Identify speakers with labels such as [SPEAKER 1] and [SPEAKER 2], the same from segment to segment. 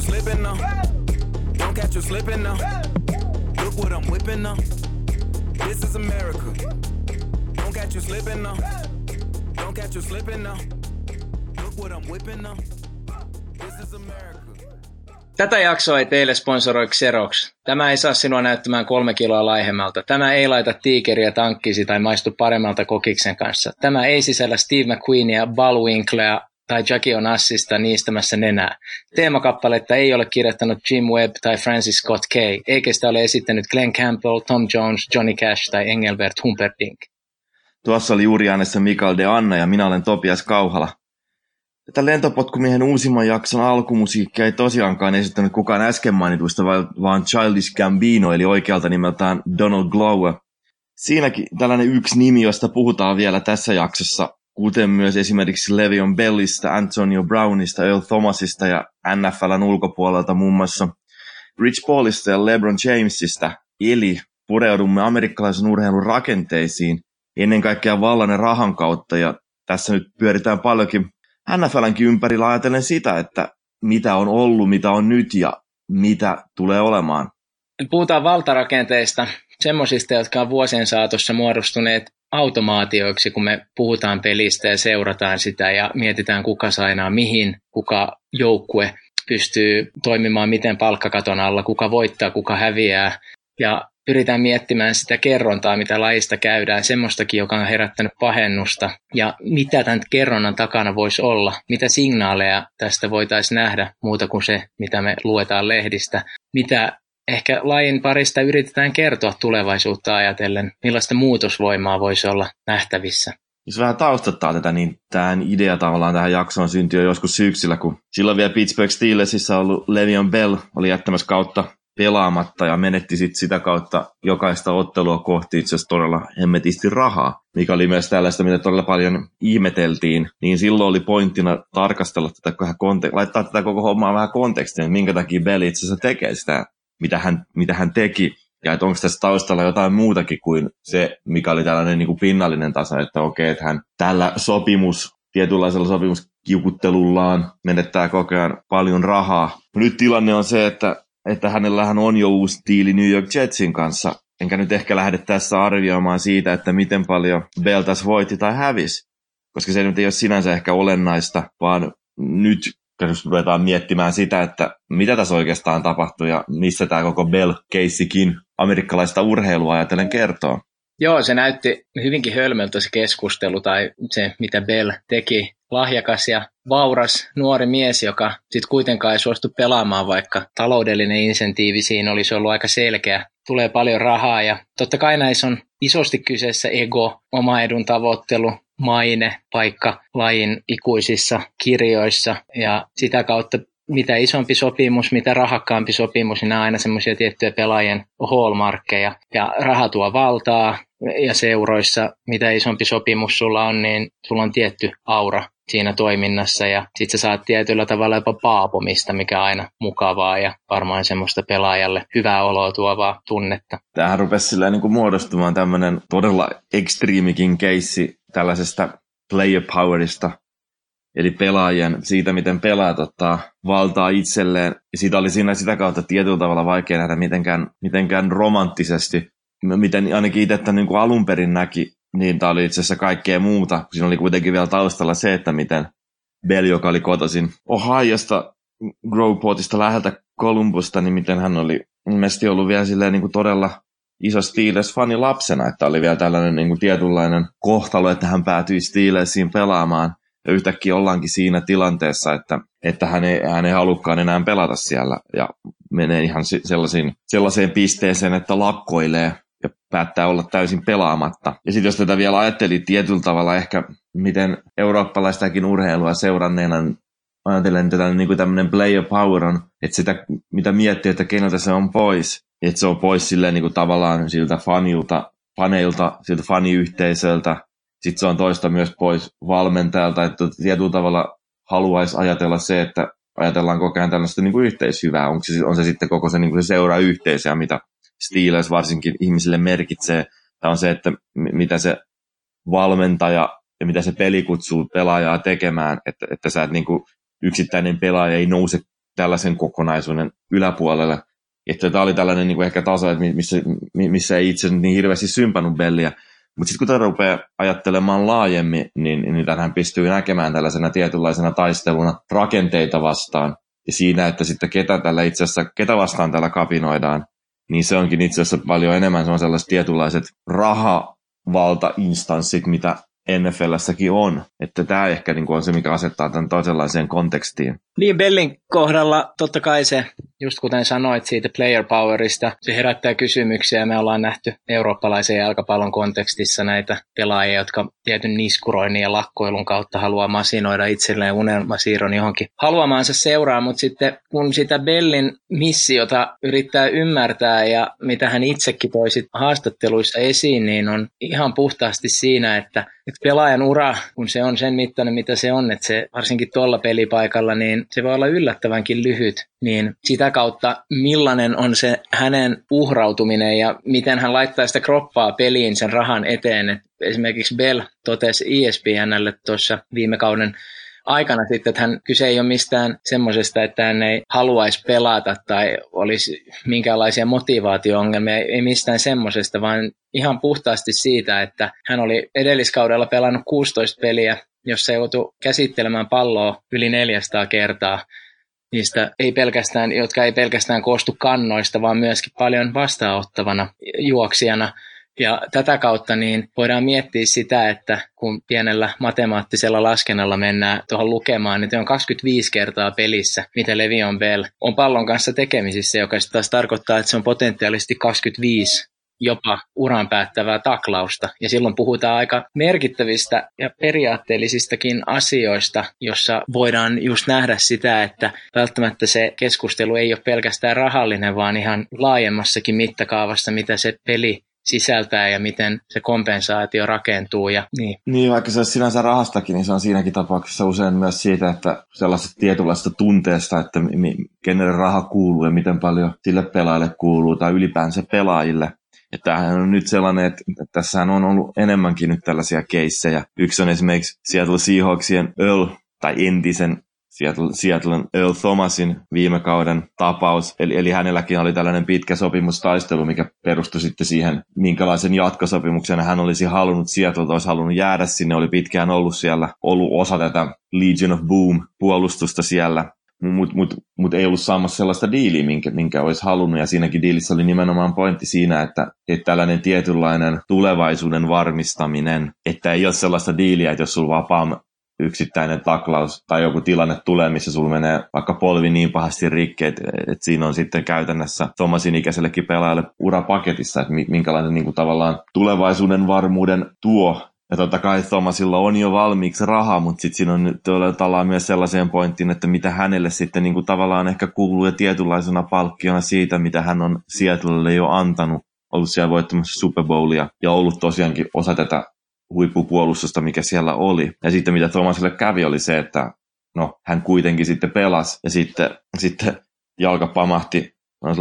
[SPEAKER 1] you slipping now. Don't catch you slipping now. Look what I'm whipping now. This is America. Don't catch you slipping now. Catch you slipping now. Look what I'm whipping now. This is America.
[SPEAKER 2] Tätä jaksoa ei teille sponsoroi Xerox. Tämä ei saa sinua näyttämään kolme kiloa laihemmalta. Tämä ei laita tiikeriä tankkisi tai maistu paremmalta kokiksen kanssa. Tämä ei sisällä Steve McQueenia, Bullwinklea tai Jackie Onassista niistämässä nenää. Teemakappaletta ei ole kirjoittanut Jim Webb tai Francis Scott Kay, eikä sitä ole esittänyt Glenn Campbell, Tom Jones, Johnny Cash tai Engelbert Humperdinck.
[SPEAKER 3] Tuossa oli juuri äänessä Mikael de Anna ja minä olen Topias Kauhala. Tätä lentopotkumiehen uusimman jakson alkumusiikkia ei tosiaankaan esittänyt kukaan äsken mainituista, vaan Childish Gambino, eli oikealta nimeltään Donald Glover. Siinäkin tällainen yksi nimi, josta puhutaan vielä tässä jaksossa, kuten myös esimerkiksi Levion Bellista, Antonio Brownista, Earl Thomasista ja NFLn ulkopuolelta muun muassa Rich Paulista ja LeBron Jamesista. Eli pureudumme amerikkalaisen urheilun rakenteisiin ennen kaikkea vallan ja rahan kautta, ja tässä nyt pyöritään paljonkin NFLnkin ympärillä ajatellen sitä, että mitä on ollut, mitä on nyt ja mitä tulee olemaan.
[SPEAKER 2] Puhutaan valtarakenteista, semmoisista, jotka on vuosien saatossa muodostuneet automaatioiksi, kun me puhutaan pelistä ja seurataan sitä ja mietitään, kuka sainaa mihin, kuka joukkue pystyy toimimaan miten palkkakaton alla, kuka voittaa, kuka häviää. Ja pyritään miettimään sitä kerrontaa, mitä lajista käydään, semmoistakin, joka on herättänyt pahennusta, ja mitä tämän kerronnan takana voisi olla, mitä signaaleja tästä voitaisiin nähdä? Muuta kuin se, mitä me luetaan lehdistä, mitä ehkä lajin parista yritetään kertoa tulevaisuutta ajatellen, millaista muutosvoimaa voisi olla nähtävissä.
[SPEAKER 3] Jos vähän taustattaa tätä, niin tähän idea tavallaan tähän jaksoon syntyi jo joskus syksyllä, kun silloin vielä Pittsburgh Steelersissa ollut Levion Bell oli jättämässä kautta pelaamatta ja menetti sit sitä kautta jokaista ottelua kohti itse asiassa todella hemmetisti rahaa, mikä oli myös tällaista, mitä todella paljon ihmeteltiin, niin silloin oli pointtina tarkastella tätä kontek- laittaa tätä koko hommaa vähän kontekstiin, minkä takia Bell itse asiassa tekee sitä, mitä hän, mitä hän teki, ja että onko tässä taustalla jotain muutakin kuin se, mikä oli tällainen niin kuin pinnallinen taso, että okei, että hän tällä sopimus, tietynlaisella sopimuskiukuttelullaan menettää koko ajan paljon rahaa. Nyt tilanne on se, että että hänellähän on jo uusi diili New York Jetsin kanssa. Enkä nyt ehkä lähde tässä arvioimaan siitä, että miten paljon Beltas voitti tai hävisi. Koska se nyt ei ole sinänsä ehkä olennaista, vaan nyt jos ruvetaan miettimään sitä, että mitä tässä oikeastaan tapahtui ja missä tämä koko Bell-keissikin amerikkalaista urheilua ajatellen kertoo.
[SPEAKER 2] Joo, se näytti hyvinkin hölmöltä se keskustelu tai se, mitä Bell teki. Lahjakas ja vauras nuori mies, joka sitten kuitenkaan ei suostu pelaamaan, vaikka taloudellinen insentiivi siinä olisi ollut aika selkeä. Tulee paljon rahaa ja totta kai näissä on isosti kyseessä ego, oma edun tavoittelu, maine, paikka lajin ikuisissa kirjoissa ja sitä kautta mitä isompi sopimus, mitä rahakkaampi sopimus, niin nämä on aina semmoisia tiettyjä pelaajien hallmarkkeja. Ja raha tuo valtaa ja seuroissa, mitä isompi sopimus sulla on, niin sulla on tietty aura siinä toiminnassa ja sit sä saat tietyllä tavalla jopa paapomista, mikä on aina mukavaa ja varmaan semmoista pelaajalle hyvää oloa tuovaa tunnetta.
[SPEAKER 3] Tämähän rupesi silleen niin kuin muodostumaan tämmöinen todella ekstriimikin keissi tällaisesta player powerista, eli pelaajien siitä, miten pelaajat ottaa valtaa itselleen. Ja siitä oli siinä sitä kautta tietyllä tavalla vaikea nähdä mitenkään, mitenkään romanttisesti, miten ainakin itse tämän niin kuin alun perin näki, niin tämä oli itse asiassa kaikkea muuta. Siinä oli kuitenkin vielä taustalla se, että miten Bell, joka oli kotoisin Ohiosta, Grovportista läheltä Columbusta, niin miten hän oli mielestäni ollut vielä silleen niin kuin todella iso Steelers-fani lapsena, että oli vielä tällainen niin kuin tietynlainen kohtalo, että hän päätyi Steelersiin pelaamaan. Ja yhtäkkiä ollaankin siinä tilanteessa, että, että hän, ei, hän ei halukkaan enää pelata siellä ja menee ihan sellaisiin, sellaiseen pisteeseen, että lakkoilee päättää olla täysin pelaamatta. Ja sitten jos tätä vielä ajatteli tietyllä tavalla ehkä, miten eurooppalaistakin urheilua seuranneena ajattelen tätä niin kuin tämmöinen player power on, että sitä mitä miettii, että keneltä se on pois, että se on pois silleen niin kuin tavallaan siltä fanilta, faneilta, siltä faniyhteisöltä, sitten se on toista myös pois valmentajalta, että tietyllä tavalla haluaisi ajatella se, että ajatellaan koko ajan tällaista niin kuin yhteishyvää, onko se, on se sitten koko se, niin kuin se seura-yhteisö ja mitä Steelers varsinkin ihmisille merkitsee, tämä on se, että mitä se valmentaja ja mitä se peli kutsuu pelaajaa tekemään, että, että sä et niin kuin yksittäinen pelaaja ei nouse tällaisen kokonaisuuden yläpuolelle. Että tämä oli tällainen niin kuin ehkä taso, että missä, missä ei itse niin hirveästi sympannut Belliä. Mutta sitten kun tämä rupeaa ajattelemaan laajemmin, niin, niin tähän pystyy näkemään tällaisena tietynlaisena taisteluna rakenteita vastaan. Ja siinä, että sitten ketä tällä itse asiassa, ketä vastaan tällä kapinoidaan, niin se onkin itse asiassa paljon enemmän se on sellaiset tietynlaiset rahavaltainstanssit, mitä NFLssäkin on. Että tämä ehkä niin on se, mikä asettaa tämän toisenlaiseen kontekstiin.
[SPEAKER 2] Niin, Bellin kohdalla totta kai se, just kuten sanoit siitä player powerista, se herättää kysymyksiä. Me ollaan nähty eurooppalaisen jalkapallon kontekstissa näitä pelaajia, jotka tietyn niskuroinnin ja lakkoilun kautta haluaa masinoida itselleen unelmasiirron johonkin haluamaansa seuraa, mutta sitten kun sitä Bellin missiota yrittää ymmärtää ja mitä hän itsekin toi haastatteluissa esiin, niin on ihan puhtaasti siinä, että, että pelaajan ura, kun se on sen mittainen, mitä se on, että se varsinkin tuolla pelipaikalla, niin se voi olla yllättävänkin lyhyt, niin sitä kautta millainen on se hänen uhrautuminen ja miten hän laittaa sitä kroppaa peliin sen rahan eteen. Et esimerkiksi Bell totesi ESPNlle tuossa viime kauden aikana sitten, että hän kyse ei ole mistään semmoisesta, että hän ei haluaisi pelata tai olisi minkäänlaisia motivaatio-ongelmia, ei mistään semmoisesta, vaan ihan puhtaasti siitä, että hän oli edelliskaudella pelannut 16 peliä jossa joutui käsittelemään palloa yli 400 kertaa, niistä ei pelkästään, jotka ei pelkästään koostu kannoista, vaan myöskin paljon vastaanottavana juoksijana. Ja tätä kautta niin voidaan miettiä sitä, että kun pienellä matemaattisella laskennalla mennään tuohon lukemaan, niin on 25 kertaa pelissä, mitä Levion Bell on pallon kanssa tekemisissä, joka taas tarkoittaa, että se on potentiaalisesti 25 jopa uran päättävää taklausta. Ja silloin puhutaan aika merkittävistä ja periaatteellisistakin asioista, jossa voidaan just nähdä sitä, että välttämättä se keskustelu ei ole pelkästään rahallinen, vaan ihan laajemmassakin mittakaavassa, mitä se peli sisältää ja miten se kompensaatio rakentuu. Ja,
[SPEAKER 3] niin. niin, vaikka se olisi sinänsä rahastakin, niin se on siinäkin tapauksessa usein myös siitä, että sellaisesta tietynlaista tunteesta, että kenelle raha kuuluu ja miten paljon sille pelaajalle kuuluu tai ylipäänsä pelaajille. Ja tämähän on nyt sellainen, että tässähän on ollut enemmänkin nyt tällaisia keissejä. Yksi on esimerkiksi Seattle Seahawksien Earl, tai entisen Seattle, Seattlein Earl Thomasin viime kauden tapaus. Eli, eli hänelläkin oli tällainen pitkä sopimustaistelu, mikä perustui sitten siihen, minkälaisen jatkosopimuksen hän olisi halunnut. Seattle olisi halunnut jäädä sinne, oli pitkään ollut siellä, ollut osa tätä Legion of Boom-puolustusta siellä mutta mut, mut ei ollut saamassa sellaista diiliä, minkä, minkä olisi halunnut. Ja siinäkin diilissä oli nimenomaan pointti siinä, että, että tällainen tietynlainen tulevaisuuden varmistaminen, että ei ole sellaista diiliä, että jos sulla vaan pam, yksittäinen taklaus tai joku tilanne tulee, missä sulla menee vaikka polvi niin pahasti rikki, että, että siinä on sitten käytännössä Thomasin ikäisellekin pelaajalle urapaketissa, että minkälainen niin kuin tavallaan tulevaisuuden varmuuden tuo ja totta kai Thomasilla on jo valmiiksi rahaa, mutta sitten siinä on tavallaan myös sellaiseen pointtiin, että mitä hänelle sitten niin kuin tavallaan ehkä kuuluu ja tietynlaisena palkkiona siitä, mitä hän on Seattlelle jo antanut. Ollut siellä voittamassa Super Bowlia ja ollut tosiaankin osa tätä huippupuolustusta, mikä siellä oli. Ja sitten mitä Thomasille kävi oli se, että no, hän kuitenkin sitten pelasi ja sitten, sitten jalka pamahti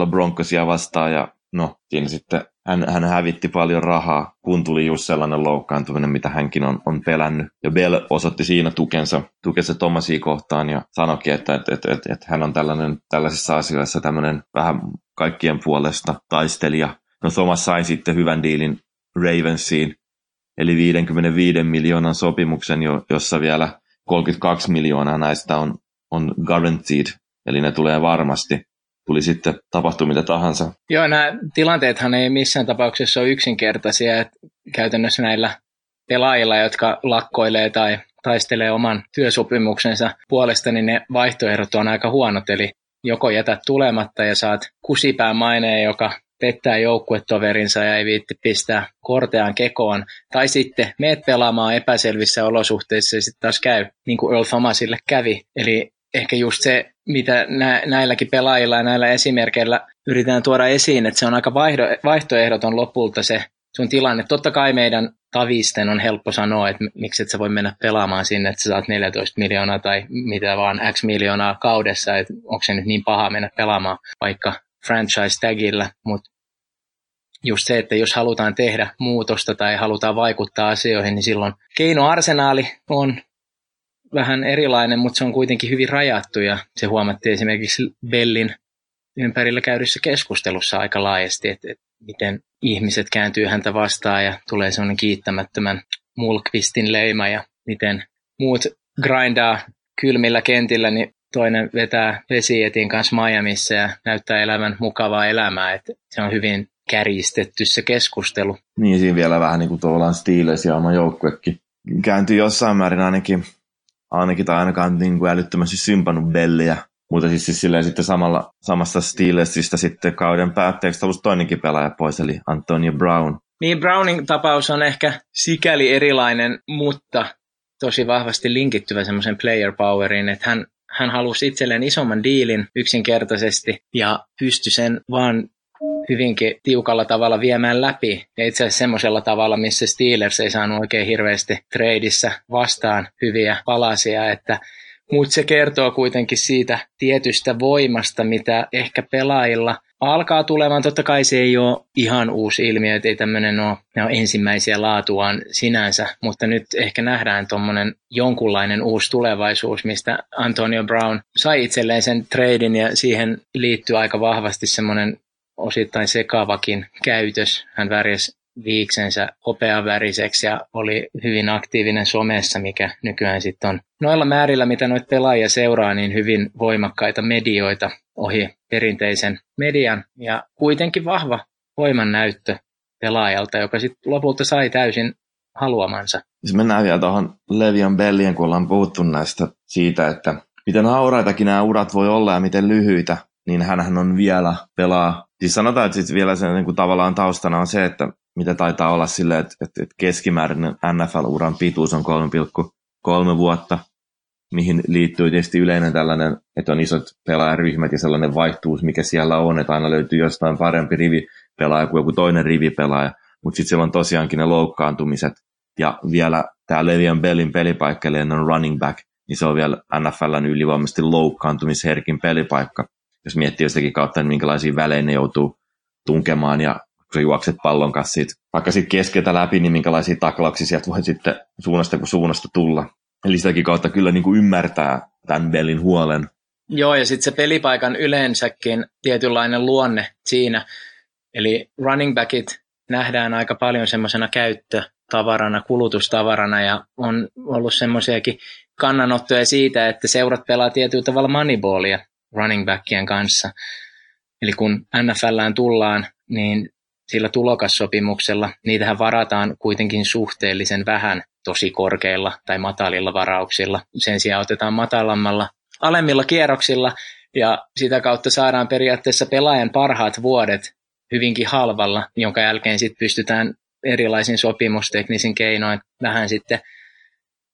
[SPEAKER 3] Broncosia vastaan ja no, siinä sitten hän, hän hävitti paljon rahaa, kun tuli just sellainen loukkaantuminen, mitä hänkin on, on pelännyt. Ja Bell osoitti siinä tukensa, tukensa Thomasia kohtaan ja sanoikin, että, että, että, että, että hän on tällainen, tällaisissa asioissa tämmöinen vähän kaikkien puolesta taistelija. No Thomas sai sitten hyvän diilin Ravensiin, eli 55 miljoonan sopimuksen, jossa vielä 32 miljoonaa näistä on, on guaranteed, eli ne tulee varmasti tuli sitten tapahtua mitä tahansa.
[SPEAKER 2] Joo, nämä tilanteethan ei missään tapauksessa ole yksinkertaisia. Että käytännössä näillä pelaajilla, jotka lakkoilee tai taistelee oman työsopimuksensa puolesta, niin ne vaihtoehdot on aika huonot. Eli joko jätät tulematta ja saat kusipään maineen, joka pettää joukkuetoverinsa ja ei viitti pistää korteaan kekoon. Tai sitten meet pelaamaan epäselvissä olosuhteissa ja sitten taas käy, niin kuin Earl Thomasille kävi. Eli ehkä just se, mitä nä- näilläkin pelaajilla ja näillä esimerkkeillä yritetään tuoda esiin, että se on aika vaihdo- vaihtoehdoton lopulta se sun tilanne. Totta kai meidän tavisten on helppo sanoa, että miksi et sä voi mennä pelaamaan sinne, että sä saat 14 miljoonaa tai mitä vaan X miljoonaa kaudessa, että onko se nyt niin paha mennä pelaamaan vaikka franchise tagillä, mutta just se, että jos halutaan tehdä muutosta tai halutaan vaikuttaa asioihin, niin silloin keinoarsenaali on vähän erilainen, mutta se on kuitenkin hyvin rajattu ja se huomattiin esimerkiksi Bellin ympärillä käydyssä keskustelussa aika laajasti, että, että miten ihmiset kääntyy häntä vastaan ja tulee sellainen kiittämättömän mulkvistin leima ja miten muut grindaa kylmillä kentillä, niin toinen vetää vesietin kanssa Miamiissa ja näyttää elämän mukavaa elämää. Että se on hyvin kärjistetty se keskustelu.
[SPEAKER 3] Niin, siinä vielä vähän niin kuin tavallaan Steelers ja oma joukkuekin kääntyi jossain määrin ainakin, ainakin tai ainakaan niin kuin älyttömästi sympannut Belliä. Mutta siis, siis silleen sitten samalla, samasta Steelersistä sitten kauden päätteeksi ollut toinenkin pelaaja pois, eli Antonio Brown.
[SPEAKER 2] Niin, Browning tapaus on ehkä sikäli erilainen, mutta tosi vahvasti linkittyvä semmoisen player poweriin, että hän, hän halusi itselleen isomman diilin yksinkertaisesti ja pystyi sen vaan hyvinkin tiukalla tavalla viemään läpi. Ja itse asiassa semmoisella tavalla, missä Steelers ei saanut oikein hirveästi treidissä vastaan hyviä palasia, että mutta se kertoo kuitenkin siitä tietystä voimasta, mitä ehkä pelaajilla alkaa tulemaan. Totta kai se ei ole ihan uusi ilmiö, että ei tämmöinen ole, ne on ensimmäisiä laatuaan sinänsä, mutta nyt ehkä nähdään tuommoinen jonkunlainen uusi tulevaisuus, mistä Antonio Brown sai itselleen sen treidin ja siihen liittyy aika vahvasti semmoinen osittain sekavakin käytös. Hän värjäsi viiksensä hopeaväriseksi ja oli hyvin aktiivinen somessa, mikä nykyään sitten on noilla määrillä, mitä noita pelaajia seuraa, niin hyvin voimakkaita medioita ohi perinteisen median ja kuitenkin vahva voiman näyttö pelaajalta, joka sitten lopulta sai täysin haluamansa.
[SPEAKER 3] Jos mennään vielä tuohon Levian Bellien, kun ollaan puhuttu näistä siitä, että miten hauraitakin nämä urat voi olla ja miten lyhyitä, niin hän on vielä pelaa. Siis sanotaan, että sitten vielä sen niin kuin tavallaan taustana on se, että mitä taitaa olla silleen, että, että, että keskimääräinen NFL-uran pituus on 3,3 vuotta, mihin liittyy tietysti yleinen tällainen, että on isot pelaajaryhmät ja sellainen vaihtuus, mikä siellä on, että aina löytyy jostain parempi rivipelaaja kuin joku toinen rivipelaaja, mutta sitten siellä on tosiaankin ne loukkaantumiset, ja vielä tämä Levian Bellin pelipaikka, eli on running back, niin se on vielä NFLn ylivoimaisesti loukkaantumisherkin pelipaikka, jos miettii jostakin kautta, niin minkälaisia välejä ne joutuu tunkemaan ja kun sä juokset pallon kanssa siitä, vaikka siitä keskeltä läpi, niin minkälaisia taklauksia sieltä voi sitten suunnasta kuin suunnasta tulla. Eli sitäkin kautta kyllä niin kuin ymmärtää tämän Bellin huolen.
[SPEAKER 2] Joo, ja sitten se pelipaikan yleensäkin tietynlainen luonne siinä. Eli running backit nähdään aika paljon semmoisena käyttötavarana, kulutustavarana, ja on ollut semmoisiakin kannanottoja siitä, että seurat pelaa tietyllä tavalla moneyballia running backien kanssa. Eli kun NFLään tullaan, niin sillä tulokassopimuksella niitähän varataan kuitenkin suhteellisen vähän tosi korkeilla tai matalilla varauksilla. Sen sijaan otetaan matalammalla, alemmilla kierroksilla ja sitä kautta saadaan periaatteessa pelaajan parhaat vuodet hyvinkin halvalla, jonka jälkeen sitten pystytään erilaisin sopimusteknisin keinoin vähän sitten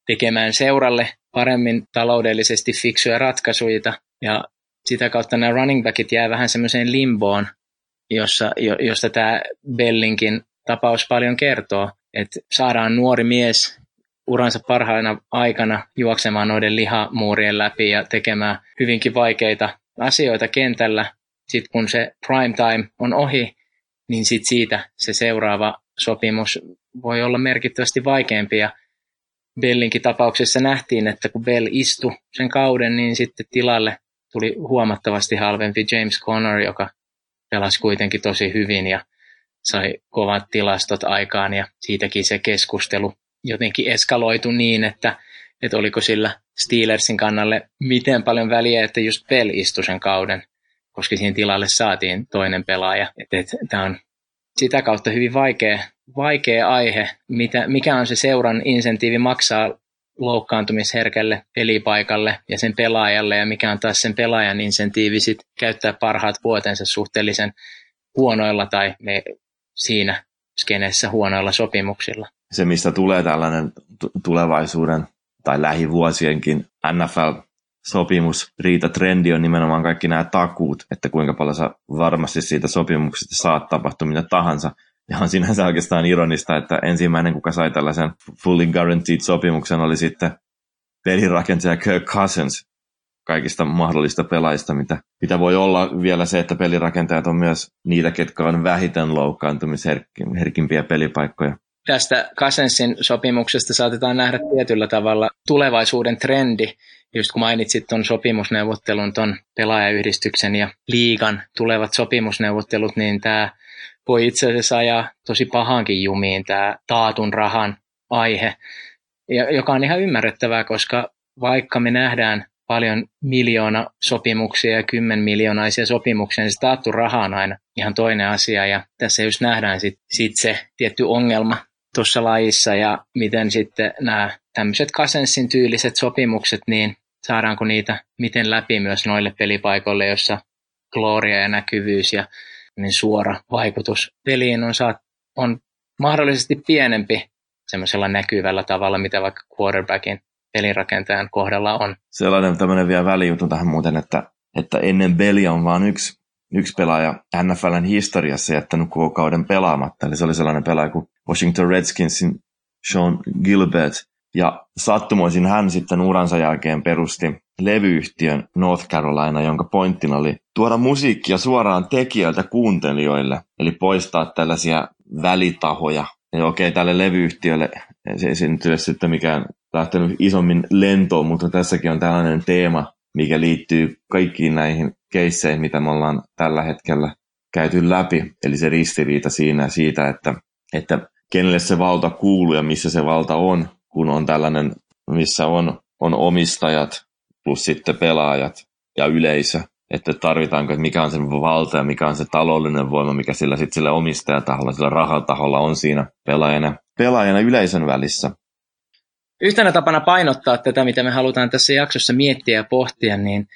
[SPEAKER 2] tekemään seuralle paremmin taloudellisesti fiksuja ratkaisuja ja sitä kautta nämä running backit jää vähän semmoiseen limboon, jossa, jo, josta tämä Bellinkin tapaus paljon kertoo, että saadaan nuori mies uransa parhaina aikana juoksemaan noiden lihamuurien läpi ja tekemään hyvinkin vaikeita asioita kentällä. Sitten kun se prime time on ohi, niin sit siitä se seuraava sopimus voi olla merkittävästi vaikeampi. Ja Bellinkin tapauksessa nähtiin, että kun Bell istui sen kauden, niin sitten tilalle tuli huomattavasti halvempi James Conner, joka pelasi kuitenkin tosi hyvin ja sai kovat tilastot aikaan ja siitäkin se keskustelu jotenkin eskaloitu niin, että, että oliko sillä Steelersin kannalle miten paljon väliä, että just Bell istui sen kauden, koska siihen tilalle saatiin toinen pelaaja. Että tämä on sitä kautta hyvin vaikea, vaikea aihe, mitä, mikä on se seuran insentiivi maksaa loukkaantumisherkälle pelipaikalle ja sen pelaajalle ja mikä on taas sen pelaajan insentiivi sit käyttää parhaat vuotensa suhteellisen huonoilla tai me siinä skeneessä huonoilla sopimuksilla.
[SPEAKER 3] Se, mistä tulee tällainen tulevaisuuden tai lähivuosienkin NFL-sopimus, riita trendi on nimenomaan kaikki nämä takuut, että kuinka paljon sä varmasti siitä sopimuksesta saat tapahtua mitä tahansa. Ja on sinänsä oikeastaan ironista, että ensimmäinen, kuka sai tällaisen fully guaranteed sopimuksen, oli sitten pelirakentaja Kirk Cousins kaikista mahdollista pelaajista, mitä, mitä voi olla vielä se, että pelirakentajat on myös niitä, ketkä on vähiten loukkaantumisherkimpiä pelipaikkoja.
[SPEAKER 2] Tästä Cousinsin sopimuksesta saatetaan nähdä tietyllä tavalla tulevaisuuden trendi, just kun mainitsit tuon sopimusneuvottelun, tuon pelaajayhdistyksen ja liigan tulevat sopimusneuvottelut, niin tämä voi itse asiassa ajaa tosi pahankin jumiin tämä taatun rahan aihe, joka on ihan ymmärrettävää, koska vaikka me nähdään paljon miljoona sopimuksia ja kymmen miljoonaisia sopimuksia, niin se taattu raha on aina ihan toinen asia. Ja tässä just nähdään sitten sit se tietty ongelma tuossa lajissa ja miten sitten nämä tämmöiset Kasensin tyyliset sopimukset, niin saadaanko niitä miten läpi myös noille pelipaikoille, jossa gloria ja näkyvyys ja niin suora vaikutus peliin on, saat, on mahdollisesti pienempi semmoisella näkyvällä tavalla, mitä vaikka quarterbackin pelirakentajan kohdalla on.
[SPEAKER 3] Sellainen tämmöinen vielä välijuttu tähän muuten, että, että ennen Belia on vain yksi, yksi pelaaja NFLn historiassa jättänyt koko kauden pelaamatta. Eli se oli sellainen pelaaja kuin Washington Redskinsin Sean Gilbert. Ja sattumoisin hän sitten uransa jälkeen perusti levyyhtiön North Carolina, jonka pointtina oli tuoda musiikkia suoraan tekijöiltä kuuntelijoille, eli poistaa tällaisia välitahoja. Ja okei, tälle levyyhtiölle se ei nyt ole sitten mikään lähtenyt isommin lentoon, mutta tässäkin on tällainen teema, mikä liittyy kaikkiin näihin keisseihin, mitä me ollaan tällä hetkellä käyty läpi. Eli se ristiriita siinä siitä, että, että kenelle se valta kuuluu ja missä se valta on, kun on tällainen, missä on, on omistajat plus sitten pelaajat ja yleisö. Että tarvitaanko, että mikä on se valta ja mikä on se taloudellinen voima, mikä sillä sitten sillä omistajataholla, sillä rahataholla on siinä pelaajana, pelaajana yleisön välissä.
[SPEAKER 2] Yhtenä tapana painottaa tätä, mitä me halutaan tässä jaksossa miettiä ja pohtia, niin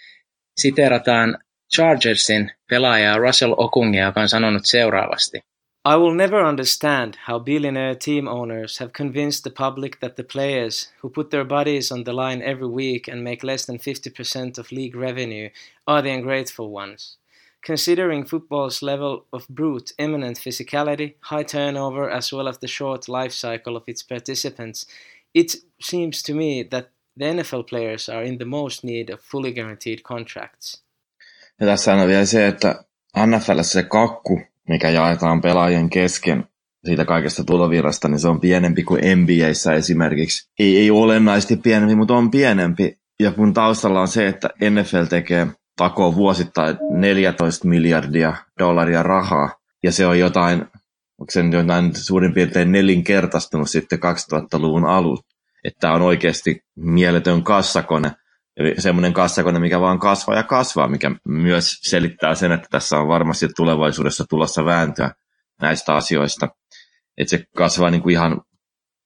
[SPEAKER 2] siterataan Chargersin pelaajaa Russell Okungia, joka on sanonut seuraavasti.
[SPEAKER 4] I will never understand how billionaire team owners have convinced the public that the players who put their bodies on the line every week and make less than 50% of league revenue are the ungrateful ones. Considering football's level of brute, imminent physicality, high turnover, as well as the short life cycle of its participants, it seems to me that the NFL players are in the most need of fully guaranteed contracts.
[SPEAKER 3] Ja tässä on vielä se, että NFL se kakku, mikä jaetaan pelaajien kesken siitä kaikesta tulovirrasta, niin se on pienempi kuin NBAissä esimerkiksi. Ei, ei olennaisesti pienempi, mutta on pienempi. Ja kun taustalla on se, että NFL tekee takoo vuosittain 14 miljardia dollaria rahaa, ja se on jotain onko se jotain suurin piirtein nelinkertaistunut sitten 2000-luvun alusta. Että on oikeasti mieletön kassakone, semmoinen kassakone, mikä vaan kasvaa ja kasvaa, mikä myös selittää sen, että tässä on varmasti tulevaisuudessa tulossa vääntöä näistä asioista. Että se kasvaa niin kuin ihan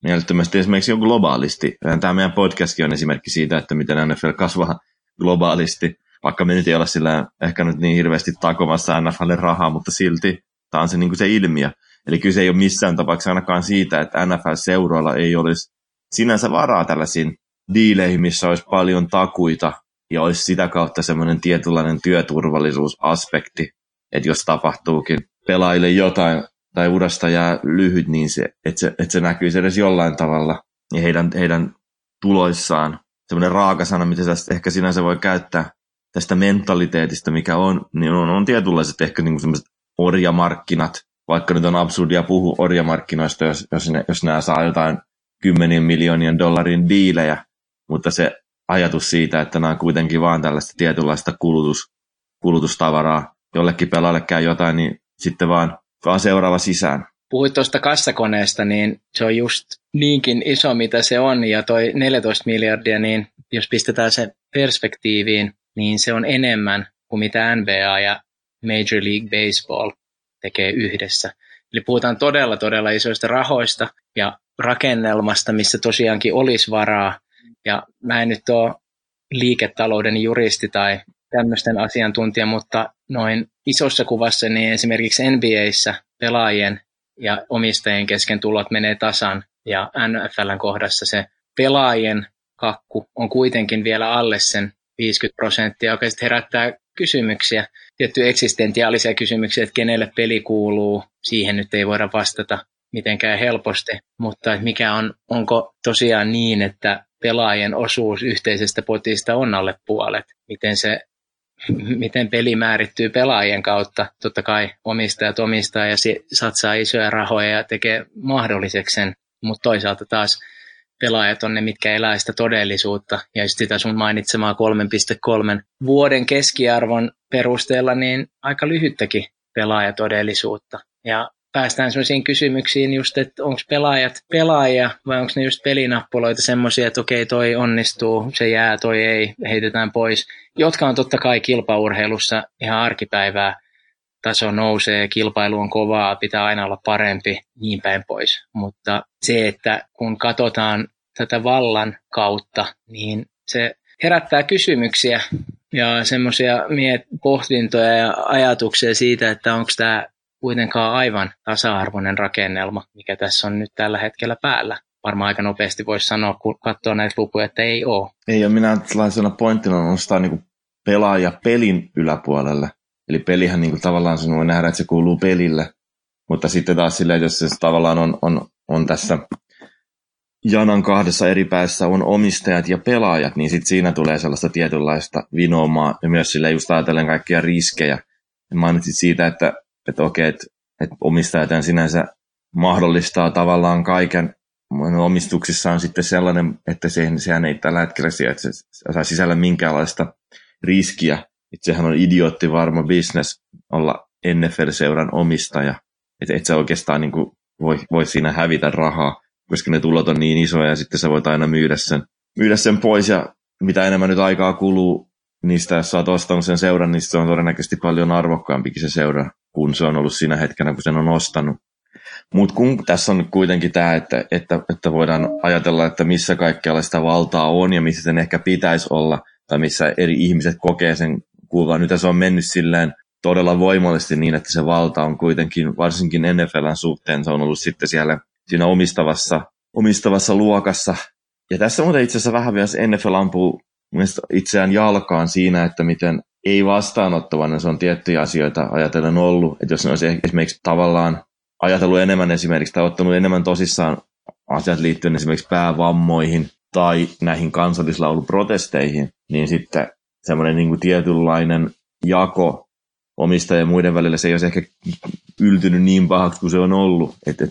[SPEAKER 3] mielettömästi esimerkiksi jo globaalisti. Tämä meidän podcastkin on esimerkki siitä, että miten NFL kasvaa globaalisti, vaikka me nyt ei olla sillä ehkä nyt niin hirveästi takomassa NFLin rahaa, mutta silti tämä on se, niin kuin se ilmiö. Eli kyse ei ole missään tapauksessa ainakaan siitä, että NFL-seuroilla ei olisi sinänsä varaa tällaisiin diileihin, missä olisi paljon takuita ja olisi sitä kautta semmoinen tietynlainen työturvallisuusaspekti, että jos tapahtuukin pelaajille jotain tai urasta jää lyhyt, niin se, että, se, että se näkyisi edes jollain tavalla ja heidän, heidän tuloissaan. Semmoinen raakasana, mitä tästä ehkä sinänsä voi käyttää tästä mentaliteetista, mikä on, niin on, on tietynlaiset ehkä niin semmoiset orjamarkkinat, vaikka nyt on absurdia puhua orjamarkkinoista, jos, jos, ne, jos nämä saa jotain kymmenien miljoonien dollarin diilejä, mutta se ajatus siitä, että nämä on kuitenkin vaan tällaista tietynlaista kulutus, kulutustavaraa, jollekin pelaajalle käy jotain, niin sitten vaan, vaan seuraava sisään.
[SPEAKER 2] Puhuit tuosta kassakoneesta, niin se on just niinkin iso, mitä se on, ja toi 14 miljardia, niin jos pistetään se perspektiiviin, niin se on enemmän kuin mitä NBA ja Major League Baseball tekee yhdessä. Eli puhutaan todella, todella isoista rahoista ja rakennelmasta, missä tosiaankin olisi varaa. Ja mä en nyt ole liiketalouden juristi tai tämmöisten asiantuntija, mutta noin isossa kuvassa niin esimerkiksi NBAissä pelaajien ja omistajien kesken tulot menee tasan. Ja NFLn kohdassa se pelaajien kakku on kuitenkin vielä alle sen 50 prosenttia, joka sitten herättää kysymyksiä, tietty eksistentiaalisia kysymyksiä, että kenelle peli kuuluu, siihen nyt ei voida vastata mitenkään helposti, mutta mikä on, onko tosiaan niin, että pelaajien osuus yhteisestä potista on alle puolet, miten se miten peli määrittyy pelaajien kautta. Totta kai omistajat omistaa ja satsaa isoja rahoja ja tekee mahdolliseksi sen, mutta toisaalta taas pelaajat on ne, mitkä elää sitä todellisuutta. Ja just sitä sun mainitsemaa 3.3 vuoden keskiarvon perusteella, niin aika lyhyttäkin pelaajatodellisuutta. Ja päästään sellaisiin kysymyksiin just, että onko pelaajat pelaajia vai onko ne just pelinappuloita semmoisia, että okei toi onnistuu, se jää, toi ei, heitetään pois, jotka on totta kai kilpaurheilussa ihan arkipäivää, taso nousee, kilpailu on kovaa, pitää aina olla parempi, niin päin pois. Mutta se, että kun katsotaan tätä vallan kautta, niin se herättää kysymyksiä ja semmoisia pohdintoja ja ajatuksia siitä, että onko tämä kuitenkaan aivan tasa-arvoinen rakennelma, mikä tässä on nyt tällä hetkellä päällä. Varmaan aika nopeasti voisi sanoa, kun katsoo näitä lukuja, että ei ole.
[SPEAKER 3] Ei, ja minä sellaisena pointtina nostaa niin pelaaja pelin yläpuolelle. Eli pelihän niin kuin tavallaan sen voi nähdä, että se kuuluu pelille. Mutta sitten taas silleen, jos se tavallaan on, on, on tässä janan kahdessa eri päässä on omistajat ja pelaajat, niin sitten siinä tulee sellaista tietynlaista vinoomaa ja myös sille just ajatellen kaikkia riskejä. Mainitsit siitä, että että okei, että, että omistajat sinänsä mahdollistaa tavallaan kaiken. Omistuksissa on sitten sellainen, että sehän, sehän ei tällä hetkellä että se saa sisällä minkäänlaista riskiä. Että sehän on idiootti varma business olla NFL-seuran omistaja. Että et sä oikeastaan niin kuin voi, voi siinä hävitä rahaa, koska ne tulot on niin isoja ja sitten sä voit aina myydä sen, myydä sen pois ja mitä enemmän nyt aikaa kuluu niistä, jos sä oot ostanut sen seuran, niin se on todennäköisesti paljon arvokkaampikin se seura kun se on ollut siinä hetkenä, kun sen on ostanut. Mutta kun tässä on kuitenkin tämä, että, että, että voidaan ajatella, että missä kaikkialla sitä valtaa on ja missä sen ehkä pitäisi olla, tai missä eri ihmiset kokee sen kuulua. Nyt se on mennyt silleen todella voimallisesti niin, että se valta on kuitenkin, varsinkin NFLn suhteen, se on ollut sitten siellä siinä omistavassa, omistavassa luokassa. Ja tässä muuten itse asiassa vähän vielä NFL ampuu itseään jalkaan siinä, että miten ei vastaanottavana, se on tiettyjä asioita ajatellen ollut, että jos ne olisi esimerkiksi tavallaan ajatellut enemmän esimerkiksi tai ottanut enemmän tosissaan asiat liittyen esimerkiksi päävammoihin tai näihin kansallislauluprotesteihin, niin sitten semmoinen niin tietynlainen jako omistajien ja muiden välillä se ei olisi ehkä yltynyt niin pahaksi kuin se on ollut. Että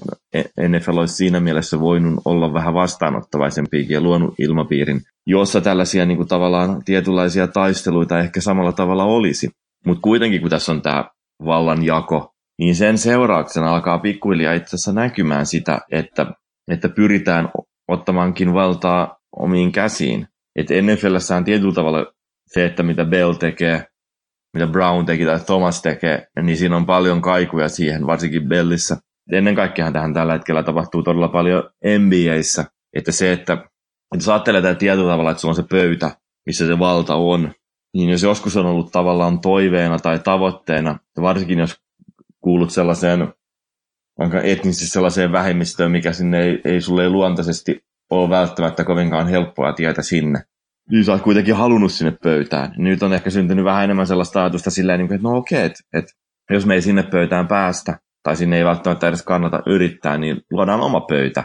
[SPEAKER 3] NFL olisi siinä mielessä voinut olla vähän vastaanottavaisempi ja luonut ilmapiirin, jossa tällaisia niin kuin tavallaan tietynlaisia taisteluita ehkä samalla tavalla olisi. Mutta kuitenkin kun tässä on tämä vallanjako, niin sen seurauksena alkaa pikkuhiljaa itse asiassa näkymään sitä, että, että pyritään ottamaankin valtaa omiin käsiin. Että NFLssä on tietyllä tavalla se, että mitä Bell tekee, mitä Brown teki tai Thomas tekee, niin siinä on paljon kaikuja siihen, varsinkin Bellissä. Ennen kaikkea tähän tällä hetkellä tapahtuu todella paljon NBAissä, että se, että, että jos ajattelee tietyllä tavalla, että sulla on se pöytä, missä se valta on, niin jos joskus on ollut tavallaan toiveena tai tavoitteena, varsinkin jos kuulut sellaiseen vaikka etnisesti sellaiseen vähemmistöön, mikä sinne ei, ei sulle ei luontaisesti ole välttämättä kovinkaan helppoa tietä sinne, niin sä oot kuitenkin halunnut sinne pöytään. Nyt on ehkä syntynyt vähän enemmän sellaista ajatusta silleen, niin että no okei, että, että jos me ei sinne pöytään päästä, tai sinne ei välttämättä edes kannata yrittää, niin luodaan oma pöytä.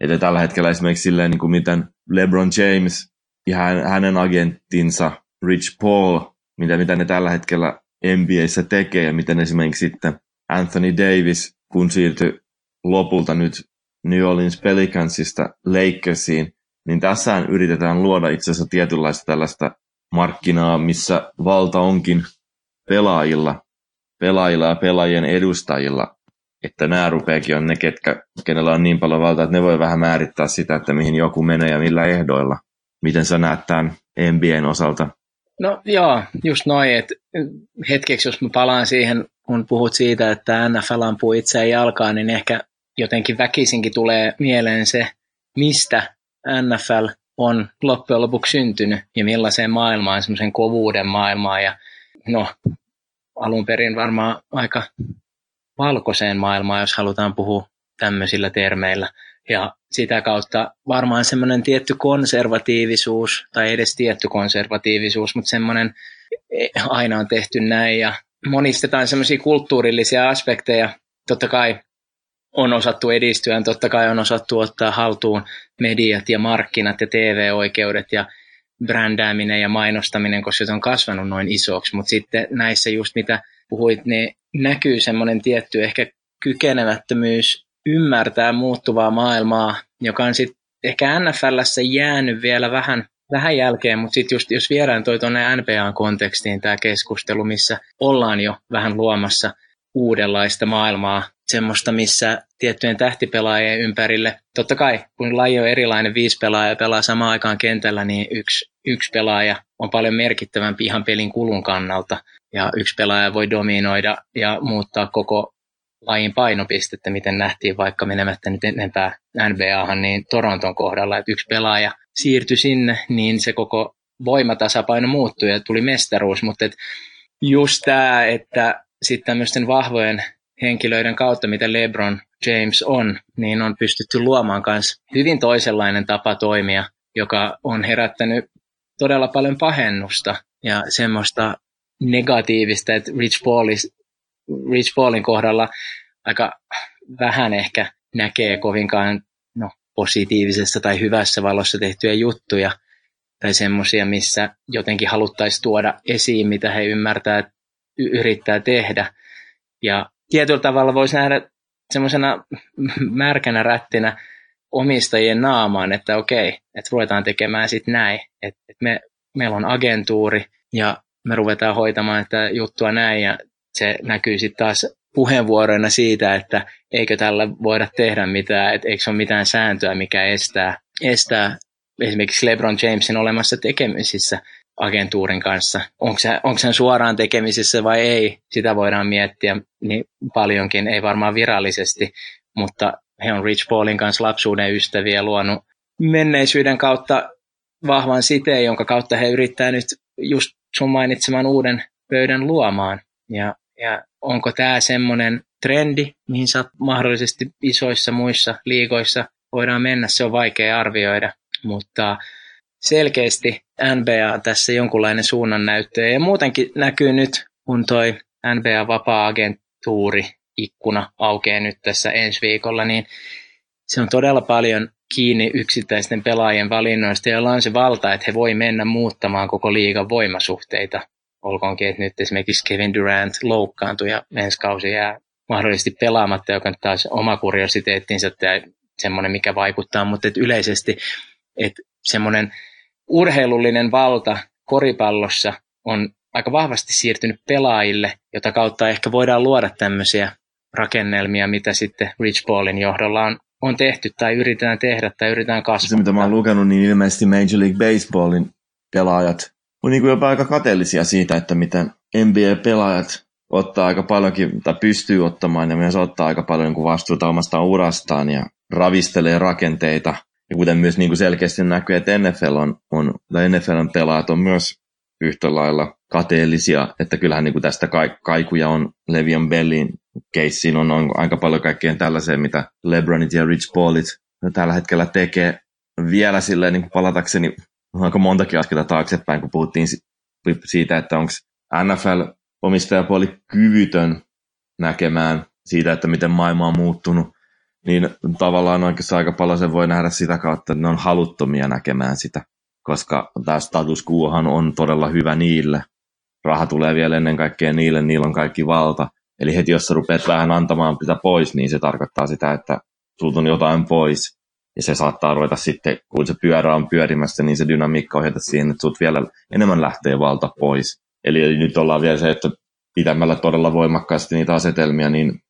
[SPEAKER 3] Että tällä hetkellä esimerkiksi silleen, niin kuin miten LeBron James ja hänen agenttinsa Rich Paul, mitä, mitä ne tällä hetkellä NBAissä tekee, ja miten esimerkiksi sitten Anthony Davis, kun siirtyi lopulta nyt New Orleans Pelicansista Lakersiin, niin tässä yritetään luoda itse asiassa tietynlaista tällaista markkinaa, missä valta onkin pelaajilla, pelaajilla ja pelaajien edustajilla, että nämä rupeakin on ne, ketkä, kenellä on niin paljon valtaa, että ne voi vähän määrittää sitä, että mihin joku menee ja millä ehdoilla. Miten sä näet tämän NBAn osalta?
[SPEAKER 2] No joo, just noin, että hetkeksi jos mä palaan siihen, kun puhut siitä, että NFL ampuu itseään jalkaan, niin ehkä jotenkin väkisinkin tulee mieleen se, mistä NFL on loppujen lopuksi syntynyt ja millaiseen maailmaan, semmoisen kovuuden maailmaan ja no alun perin varmaan aika valkoiseen maailmaan, jos halutaan puhua tämmöisillä termeillä. Ja sitä kautta varmaan semmoinen tietty konservatiivisuus, tai edes tietty konservatiivisuus, mutta semmoinen e, aina on tehty näin ja monistetaan semmoisia kulttuurillisia aspekteja. Totta kai on osattu edistyä, totta kai on osattu ottaa haltuun mediat ja markkinat ja TV-oikeudet ja brändääminen ja mainostaminen, koska se on kasvanut noin isoksi, mutta sitten näissä just mitä puhuit, niin näkyy semmoinen tietty ehkä kykenemättömyys ymmärtää muuttuvaa maailmaa, joka on sitten ehkä NFLssä jäänyt vielä vähän, vähän jälkeen, mutta sitten just jos viedään toi tuonne NBA-kontekstiin tämä keskustelu, missä ollaan jo vähän luomassa uudenlaista maailmaa, semmoista, missä tiettyjen tähtipelaajien ympärille, totta kai kun laji on erilainen, viisi pelaajaa pelaa samaan aikaan kentällä, niin yksi, yksi pelaaja on paljon merkittävämpi ihan pelin kulun kannalta, ja yksi pelaaja voi dominoida ja muuttaa koko lajin painopistettä, miten nähtiin vaikka menemättä nyt enempää NBAhan, niin Toronton kohdalla, että yksi pelaaja siirtyi sinne, niin se koko voimatasapaino muuttui ja tuli mestaruus, mutta et just tämä, että sitten tämmöisten vahvojen henkilöiden kautta, mitä LeBron James on, niin on pystytty luomaan myös hyvin toisenlainen tapa toimia, joka on herättänyt todella paljon pahennusta ja semmoista negatiivista, että Rich, Paulis, Rich Paulin kohdalla aika vähän ehkä näkee kovinkaan no, positiivisessa tai hyvässä valossa tehtyjä juttuja tai semmoisia, missä jotenkin haluttaisiin tuoda esiin, mitä he ymmärtää, yrittää tehdä. Ja tietyllä tavalla voisi nähdä semmoisena märkänä rättinä omistajien naamaan, että okei, että ruvetaan tekemään sitten näin. Että et me, meillä on agentuuri ja me ruvetaan hoitamaan tätä juttua näin ja se näkyy sitten taas puheenvuoroina siitä, että eikö tällä voida tehdä mitään, että eikö se ole mitään sääntöä, mikä estää, estää esimerkiksi LeBron Jamesin olemassa tekemisissä agentuurin kanssa. Onko se, onko se suoraan tekemisissä vai ei, sitä voidaan miettiä niin paljonkin, ei varmaan virallisesti, mutta he on Rich Paulin kanssa lapsuuden ystäviä luonut menneisyyden kautta vahvan siteen, jonka kautta he yrittää nyt just sun mainitseman uuden pöydän luomaan. Ja, ja onko tämä semmoinen trendi, mihin sä mahdollisesti isoissa muissa liigoissa voidaan mennä, se on vaikea arvioida, mutta selkeästi NBA tässä jonkunlainen suunnannäyttö. Ja muutenkin näkyy nyt, kun toi NBA vapaa-agentuuri ikkuna aukeaa nyt tässä ensi viikolla, niin se on todella paljon kiinni yksittäisten pelaajien valinnoista, joilla on se valta, että he voi mennä muuttamaan koko liigan voimasuhteita. Olkoonkin, että nyt esimerkiksi Kevin Durant loukkaantui ja ensi kausi jää mahdollisesti pelaamatta, joka taas oma kuriositeettinsa tai semmoinen, mikä vaikuttaa, mutta että yleisesti että semmoinen urheilullinen valta koripallossa on aika vahvasti siirtynyt pelaajille, jota kautta ehkä voidaan luoda tämmöisiä rakennelmia, mitä sitten Rich Paulin johdolla on, on tehty tai yritetään tehdä tai yritetään kasvattaa.
[SPEAKER 3] Se, mitä mä oon lukenut, niin ilmeisesti Major League Baseballin pelaajat on niin kuin jopa aika kateellisia siitä, että miten NBA-pelaajat ottaa aika paljonkin, tai pystyy ottamaan ja myös ottaa aika paljon niin vastuuta omasta urastaan ja ravistelee rakenteita – ja kuten myös niin kuin selkeästi näkyy, että NFL on, on, tai NFLn pelaajat on myös yhtä lailla kateellisia, että kyllähän niin kuin tästä kaikuja on Levian Bellin keissiin on, on aika paljon kaikkeen tällaiseen, mitä LeBronit ja Rich Paulit tällä hetkellä tekee. Vielä silleen niin palatakseni aika montakin askelta taaksepäin, kun puhuttiin siitä, että onko NFL omistajapuoli kyvytön näkemään siitä, että miten maailma on muuttunut niin tavallaan oikeastaan aika paljon se voi nähdä sitä kautta, että ne on haluttomia näkemään sitä, koska tämä status quohan on todella hyvä niille. Raha tulee vielä ennen kaikkea niille, niillä on kaikki valta. Eli heti jos sä rupeat vähän antamaan sitä pois, niin se tarkoittaa sitä, että sulta on jotain pois. Ja se saattaa ruveta sitten, kun se pyörä on pyörimässä, niin se dynamiikka ohjata siihen, että sut vielä enemmän lähtee valta pois. Eli nyt ollaan vielä se, että pitämällä todella voimakkaasti niitä asetelmia, niin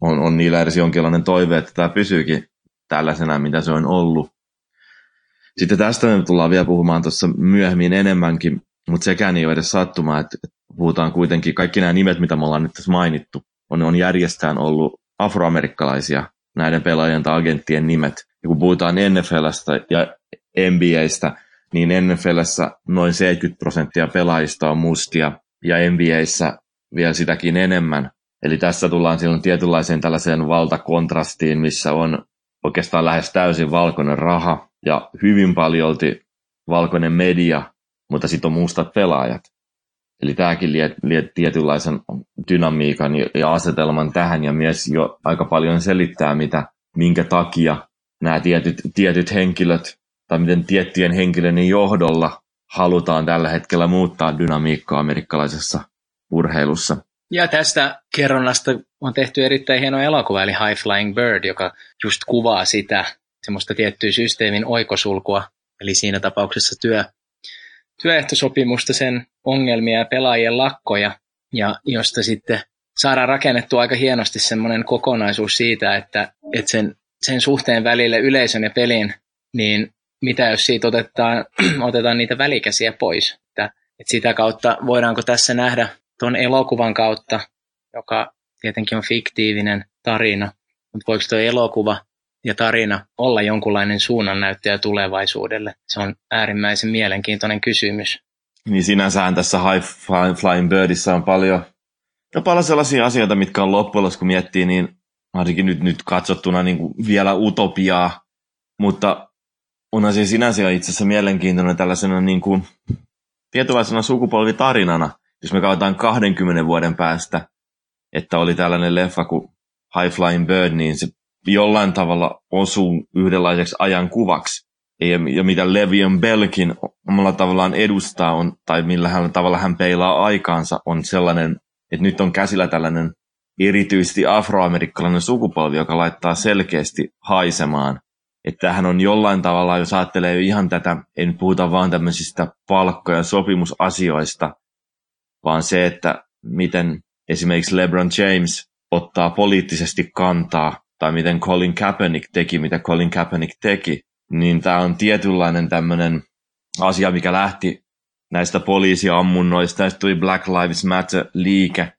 [SPEAKER 3] on, on niillä edes jonkinlainen toive, että tämä pysyykin tällaisena, mitä se on ollut. Sitten tästä me tullaan vielä puhumaan tuossa myöhemmin enemmänkin, mutta sekään ei ole edes sattumaa, että puhutaan kuitenkin, kaikki nämä nimet, mitä me ollaan nyt tässä mainittu, on, on järjestään ollut afroamerikkalaisia, näiden pelaajien tai agenttien nimet. Ja kun puhutaan NFLstä ja NBAstä, niin NFLssä noin 70 prosenttia pelaajista on mustia, ja NBAssä vielä sitäkin enemmän. Eli tässä tullaan silloin tietynlaiseen tällaiseen valtakontrastiin, missä on oikeastaan lähes täysin valkoinen raha ja hyvin paljolti valkoinen media, mutta sitten on mustat pelaajat. Eli tämäkin lie, lie tietynlaisen dynamiikan ja asetelman tähän ja myös jo aika paljon selittää, mitä, minkä takia nämä tietyt, tietyt henkilöt tai miten tiettyjen henkilöiden johdolla halutaan tällä hetkellä muuttaa dynamiikkaa amerikkalaisessa urheilussa.
[SPEAKER 2] Ja tästä kerronnasta on tehty erittäin hieno elokuva, eli High Flying Bird, joka just kuvaa sitä semmoista tiettyä systeemin oikosulkua, eli siinä tapauksessa työ, työehtosopimusta, sen ongelmia ja pelaajien lakkoja, ja josta sitten saadaan rakennettua aika hienosti semmoinen kokonaisuus siitä, että, että sen, sen suhteen välille yleisön ja pelin, niin mitä jos siitä otetaan, otetaan niitä välikäsiä pois. Että, että sitä kautta voidaanko tässä nähdä tuon elokuvan kautta, joka tietenkin on fiktiivinen tarina, mutta voiko tuo elokuva ja tarina olla jonkunlainen suunnannäyttäjä tulevaisuudelle? Se on äärimmäisen mielenkiintoinen kysymys.
[SPEAKER 3] Niin sinänsähän tässä High Flying Birdissä on paljon, ja paljon sellaisia asioita, mitkä on loppujen kun miettii, niin ainakin nyt, nyt katsottuna niin kuin vielä utopiaa, mutta on se sinänsä itse asiassa mielenkiintoinen tällaisena niin kuin, tietynlaisena sukupolvitarinana, jos me katsotaan 20 vuoden päästä, että oli tällainen leffa kuin High Flying Bird, niin se jollain tavalla osuu yhdenlaiseksi ajankuvaksi. Ja, ja mitä Levion Belkin omalla tavallaan edustaa, on, tai millä hän, tavalla hän peilaa aikaansa, on sellainen, että nyt on käsillä tällainen erityisesti afroamerikkalainen sukupolvi, joka laittaa selkeästi haisemaan. Että hän on jollain tavalla, jos ajattelee ihan tätä, en puhuta vaan tämmöisistä palkko- ja sopimusasioista, vaan se, että miten esimerkiksi LeBron James ottaa poliittisesti kantaa, tai miten Colin Kaepernick teki, mitä Colin Kaepernick teki, niin tämä on tietynlainen tämmöinen asia, mikä lähti näistä poliisiammunnoista, ja tuli Black Lives Matter-liike,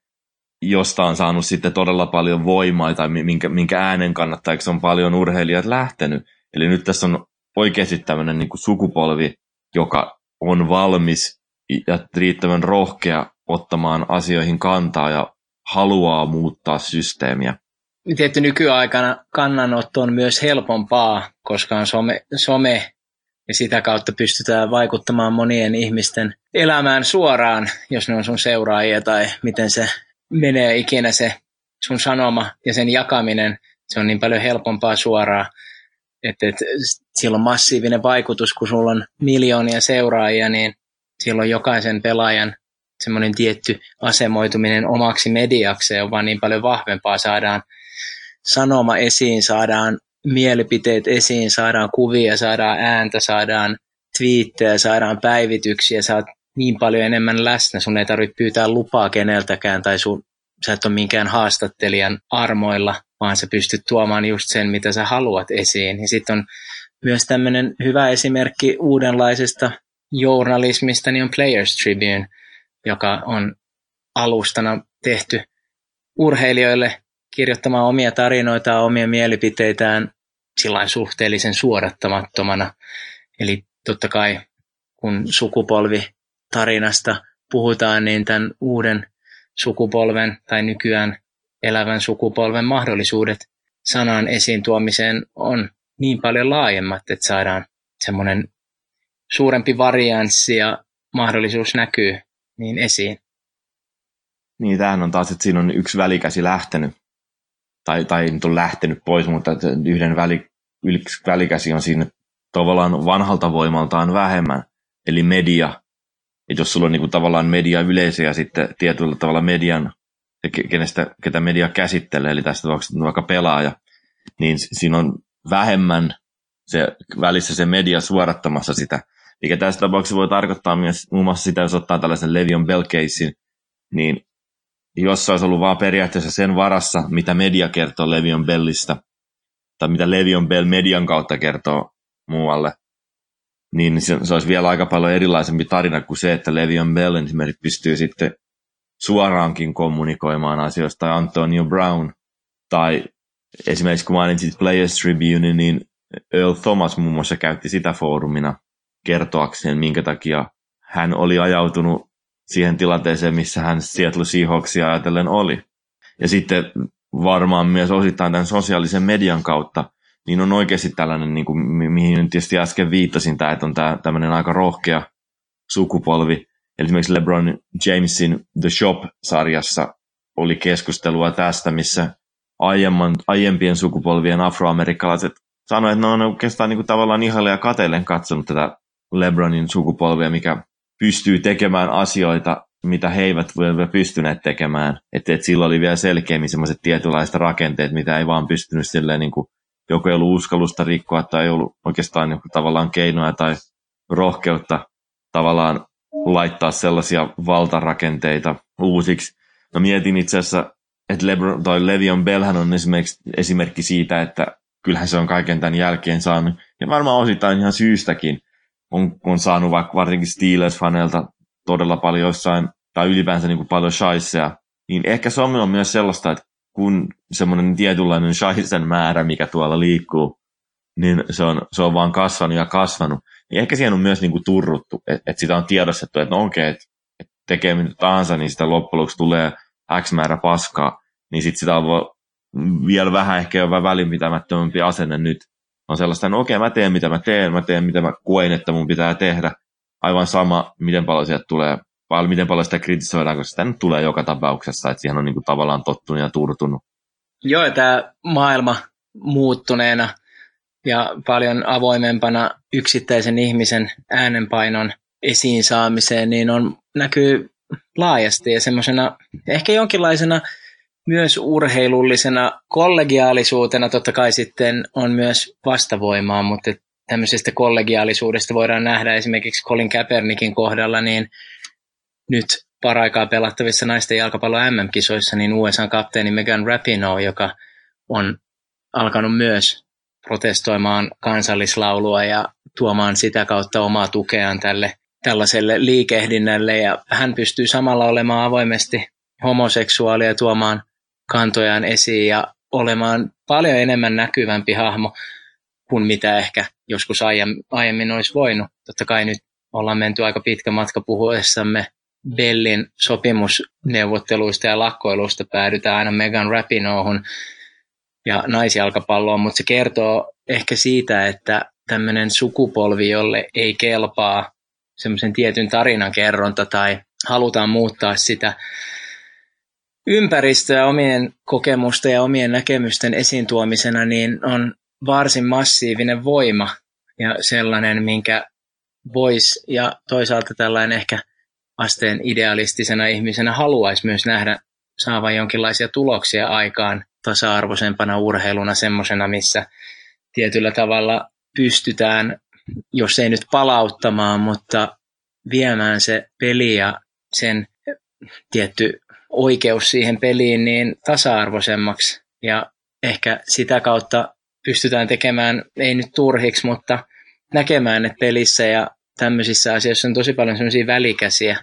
[SPEAKER 3] josta on saanut sitten todella paljon voimaa, tai minkä, minkä äänen kannattajaksi on paljon urheilijat lähtenyt. Eli nyt tässä on oikeasti tämmöinen niin sukupolvi, joka on valmis ja riittävän rohkea ottamaan asioihin kantaa ja haluaa muuttaa systeemiä.
[SPEAKER 2] Tietty nykyaikana kannanotto on myös helpompaa, koska on some, some ja sitä kautta pystytään vaikuttamaan monien ihmisten elämään suoraan, jos ne on sun seuraajia tai miten se menee ikinä se sun sanoma ja sen jakaminen. Se on niin paljon helpompaa suoraan, että, että sillä on massiivinen vaikutus, kun sulla on miljoonia seuraajia, niin silloin jokaisen pelaajan semmoinen tietty asemoituminen omaksi mediakseen on vaan niin paljon vahvempaa. Saadaan sanoma esiin, saadaan mielipiteet esiin, saadaan kuvia, saadaan ääntä, saadaan twiittejä, saadaan päivityksiä, saat niin paljon enemmän läsnä, sun ei tarvitse pyytää lupaa keneltäkään tai sun, sä et ole minkään haastattelijan armoilla, vaan sä pystyt tuomaan just sen, mitä sä haluat esiin. Ja sitten on myös tämmöinen hyvä esimerkki uudenlaisesta journalismista, niin on Players Tribune, joka on alustana tehty urheilijoille kirjoittamaan omia tarinoita, omia mielipiteitään sillä suhteellisen suodattamattomana. Eli totta kai kun sukupolvi tarinasta puhutaan, niin tämän uuden sukupolven tai nykyään elävän sukupolven mahdollisuudet sanan esiin tuomiseen on niin paljon laajemmat, että saadaan semmoinen suurempi varianssi ja mahdollisuus näkyy niin esiin.
[SPEAKER 3] Niin, tämähän on taas, että siinä on yksi välikäsi lähtenyt, tai, tai nyt ole lähtenyt pois, mutta yhden väli, välikäsi on siinä tavallaan vanhalta voimaltaan vähemmän, eli media. Et jos sulla on niin kuin, tavallaan media yleisö ja sitten tietyllä tavalla median, kenestä, ketä media käsittelee, eli tästä vaikka pelaaja, niin siinä on vähemmän se, välissä se media suorattamassa sitä. Mikä tässä tapauksessa voi tarkoittaa myös muun muassa sitä, jos ottaa tällaisen Levion Bell niin jos se olisi ollut vaan periaatteessa sen varassa, mitä media kertoo Levion Bellistä, tai mitä Levion Bell median kautta kertoo muualle, niin se, se olisi vielä aika paljon erilaisempi tarina kuin se, että Levion Bell esimerkiksi pystyy sitten suoraankin kommunikoimaan asioista, tai Antonio Brown, tai esimerkiksi kun mainitsit Players Tribune, niin Earl Thomas muun muassa käytti sitä foorumina kertoakseen, minkä takia hän oli ajautunut siihen tilanteeseen, missä hän Seattle Seahawksia ajatellen oli. Ja sitten varmaan myös osittain tämän sosiaalisen median kautta, niin on oikeasti tällainen, niin kuin, mihin nyt tietysti äsken viittasin, tämä, että on tämä, tämmöinen aika rohkea sukupolvi, Eli esimerkiksi LeBron Jamesin The Shop-sarjassa oli keskustelua tästä, missä aiemman, aiempien sukupolvien afroamerikkalaiset sanoivat, että ne on oikeastaan niin kuin tavallaan ihalle ja katellen katsonut tätä LeBronin sukupolvia, mikä pystyy tekemään asioita, mitä he eivät pystyneet tekemään. Että et sillä oli vielä selkeämmin sellaiset tietynlaiset rakenteet, mitä ei vaan pystynyt silleen niin kuin, joku ei ollut uskallusta rikkoa tai ei ollut oikeastaan joku tavallaan keinoja tai rohkeutta tavallaan laittaa sellaisia valtarakenteita uusiksi. No mietin itse asiassa, että Lebron, toi Levion Bellhän on esimerkiksi esimerkki siitä, että kyllähän se on kaiken tämän jälkeen saanut, ja varmaan osittain ihan syystäkin, on, on saanut vaikka varsinkin Steelers-faneilta todella paljon jossain, tai ylipäänsä niin kuin paljon shaisseja, niin ehkä se on myös sellaista, että kun semmoinen tietynlainen shaisen määrä, mikä tuolla liikkuu, niin se on, se on vaan kasvanut ja kasvanut, niin ehkä siihen on myös niin kuin turruttu, että, että sitä on tiedostettu, että no okei, okay, että, että tekee mitä tahansa, niin sitä loppujen lopuksi tulee X määrä paskaa, niin sitten sitä on vielä vähän ehkä jo välinpitämättömämpi asenne nyt. On sellaista, no okei, mä teen mitä mä teen, mä teen mitä mä koen, että mun pitää tehdä. Aivan sama, miten paljon sieltä tulee, vai miten paljon sitä kritisoidaan, koska sitä nyt tulee joka tapauksessa, että siihen on niin kuin tavallaan tottunut ja turtunut.
[SPEAKER 2] Joo, tämä maailma muuttuneena ja paljon avoimempana yksittäisen ihmisen äänenpainon esiin saamiseen, niin on, näkyy laajasti ja semmoisena ehkä jonkinlaisena myös urheilullisena kollegiaalisuutena totta kai sitten on myös vastavoimaa, mutta tämmöisestä kollegiaalisuudesta voidaan nähdä esimerkiksi Colin Kaepernickin kohdalla, niin nyt paraikaa pelattavissa naisten jalkapallon MM-kisoissa, niin USA-kapteeni Megan Rapinoe, joka on alkanut myös protestoimaan kansallislaulua ja tuomaan sitä kautta omaa tukeaan tälle tällaiselle liikehdinnälle. Ja hän pystyy samalla olemaan avoimesti homoseksuaalia tuomaan kantojaan esiin ja olemaan paljon enemmän näkyvämpi hahmo kuin mitä ehkä joskus aiemmin olisi voinut. Totta kai nyt ollaan menty aika pitkä matka puhuessamme Bellin sopimusneuvotteluista ja lakkoiluista päädytään aina Megan Rapinohun ja naisjalkapalloon, mutta se kertoo ehkä siitä, että tämmöinen sukupolvi, jolle ei kelpaa semmoisen tietyn tarinan kerronta tai halutaan muuttaa sitä ympäristöä omien kokemusten ja omien näkemysten esiin tuomisena, niin on varsin massiivinen voima ja sellainen, minkä voisi ja toisaalta tällainen ehkä asteen idealistisena ihmisenä haluaisi myös nähdä saavan jonkinlaisia tuloksia aikaan tasa-arvoisempana urheiluna semmoisena, missä tietyllä tavalla pystytään, jos ei nyt palauttamaan, mutta viemään se peli ja sen tietty oikeus siihen peliin niin tasa-arvoisemmaksi. Ja ehkä sitä kautta pystytään tekemään, ei nyt turhiksi, mutta näkemään, että pelissä ja tämmöisissä asioissa on tosi paljon sellaisia välikäsiä,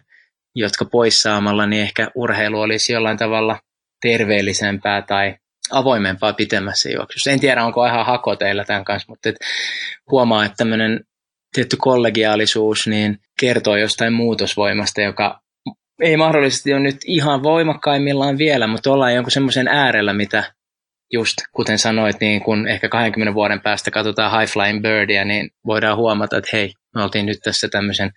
[SPEAKER 2] jotka poissaamalla, niin ehkä urheilu olisi jollain tavalla terveellisempää tai avoimempaa pitemmässä juoksussa. En tiedä, onko ihan hako teillä tämän kanssa, mutta et huomaa, että tämmöinen tietty kollegiaalisuus niin kertoo jostain muutosvoimasta, joka ei mahdollisesti ole nyt ihan voimakkaimmillaan vielä, mutta ollaan jonkun semmoisen äärellä, mitä just kuten sanoit, niin kun ehkä 20 vuoden päästä katsotaan High Flying Birdia, niin voidaan huomata, että hei, me oltiin nyt tässä tämmöisen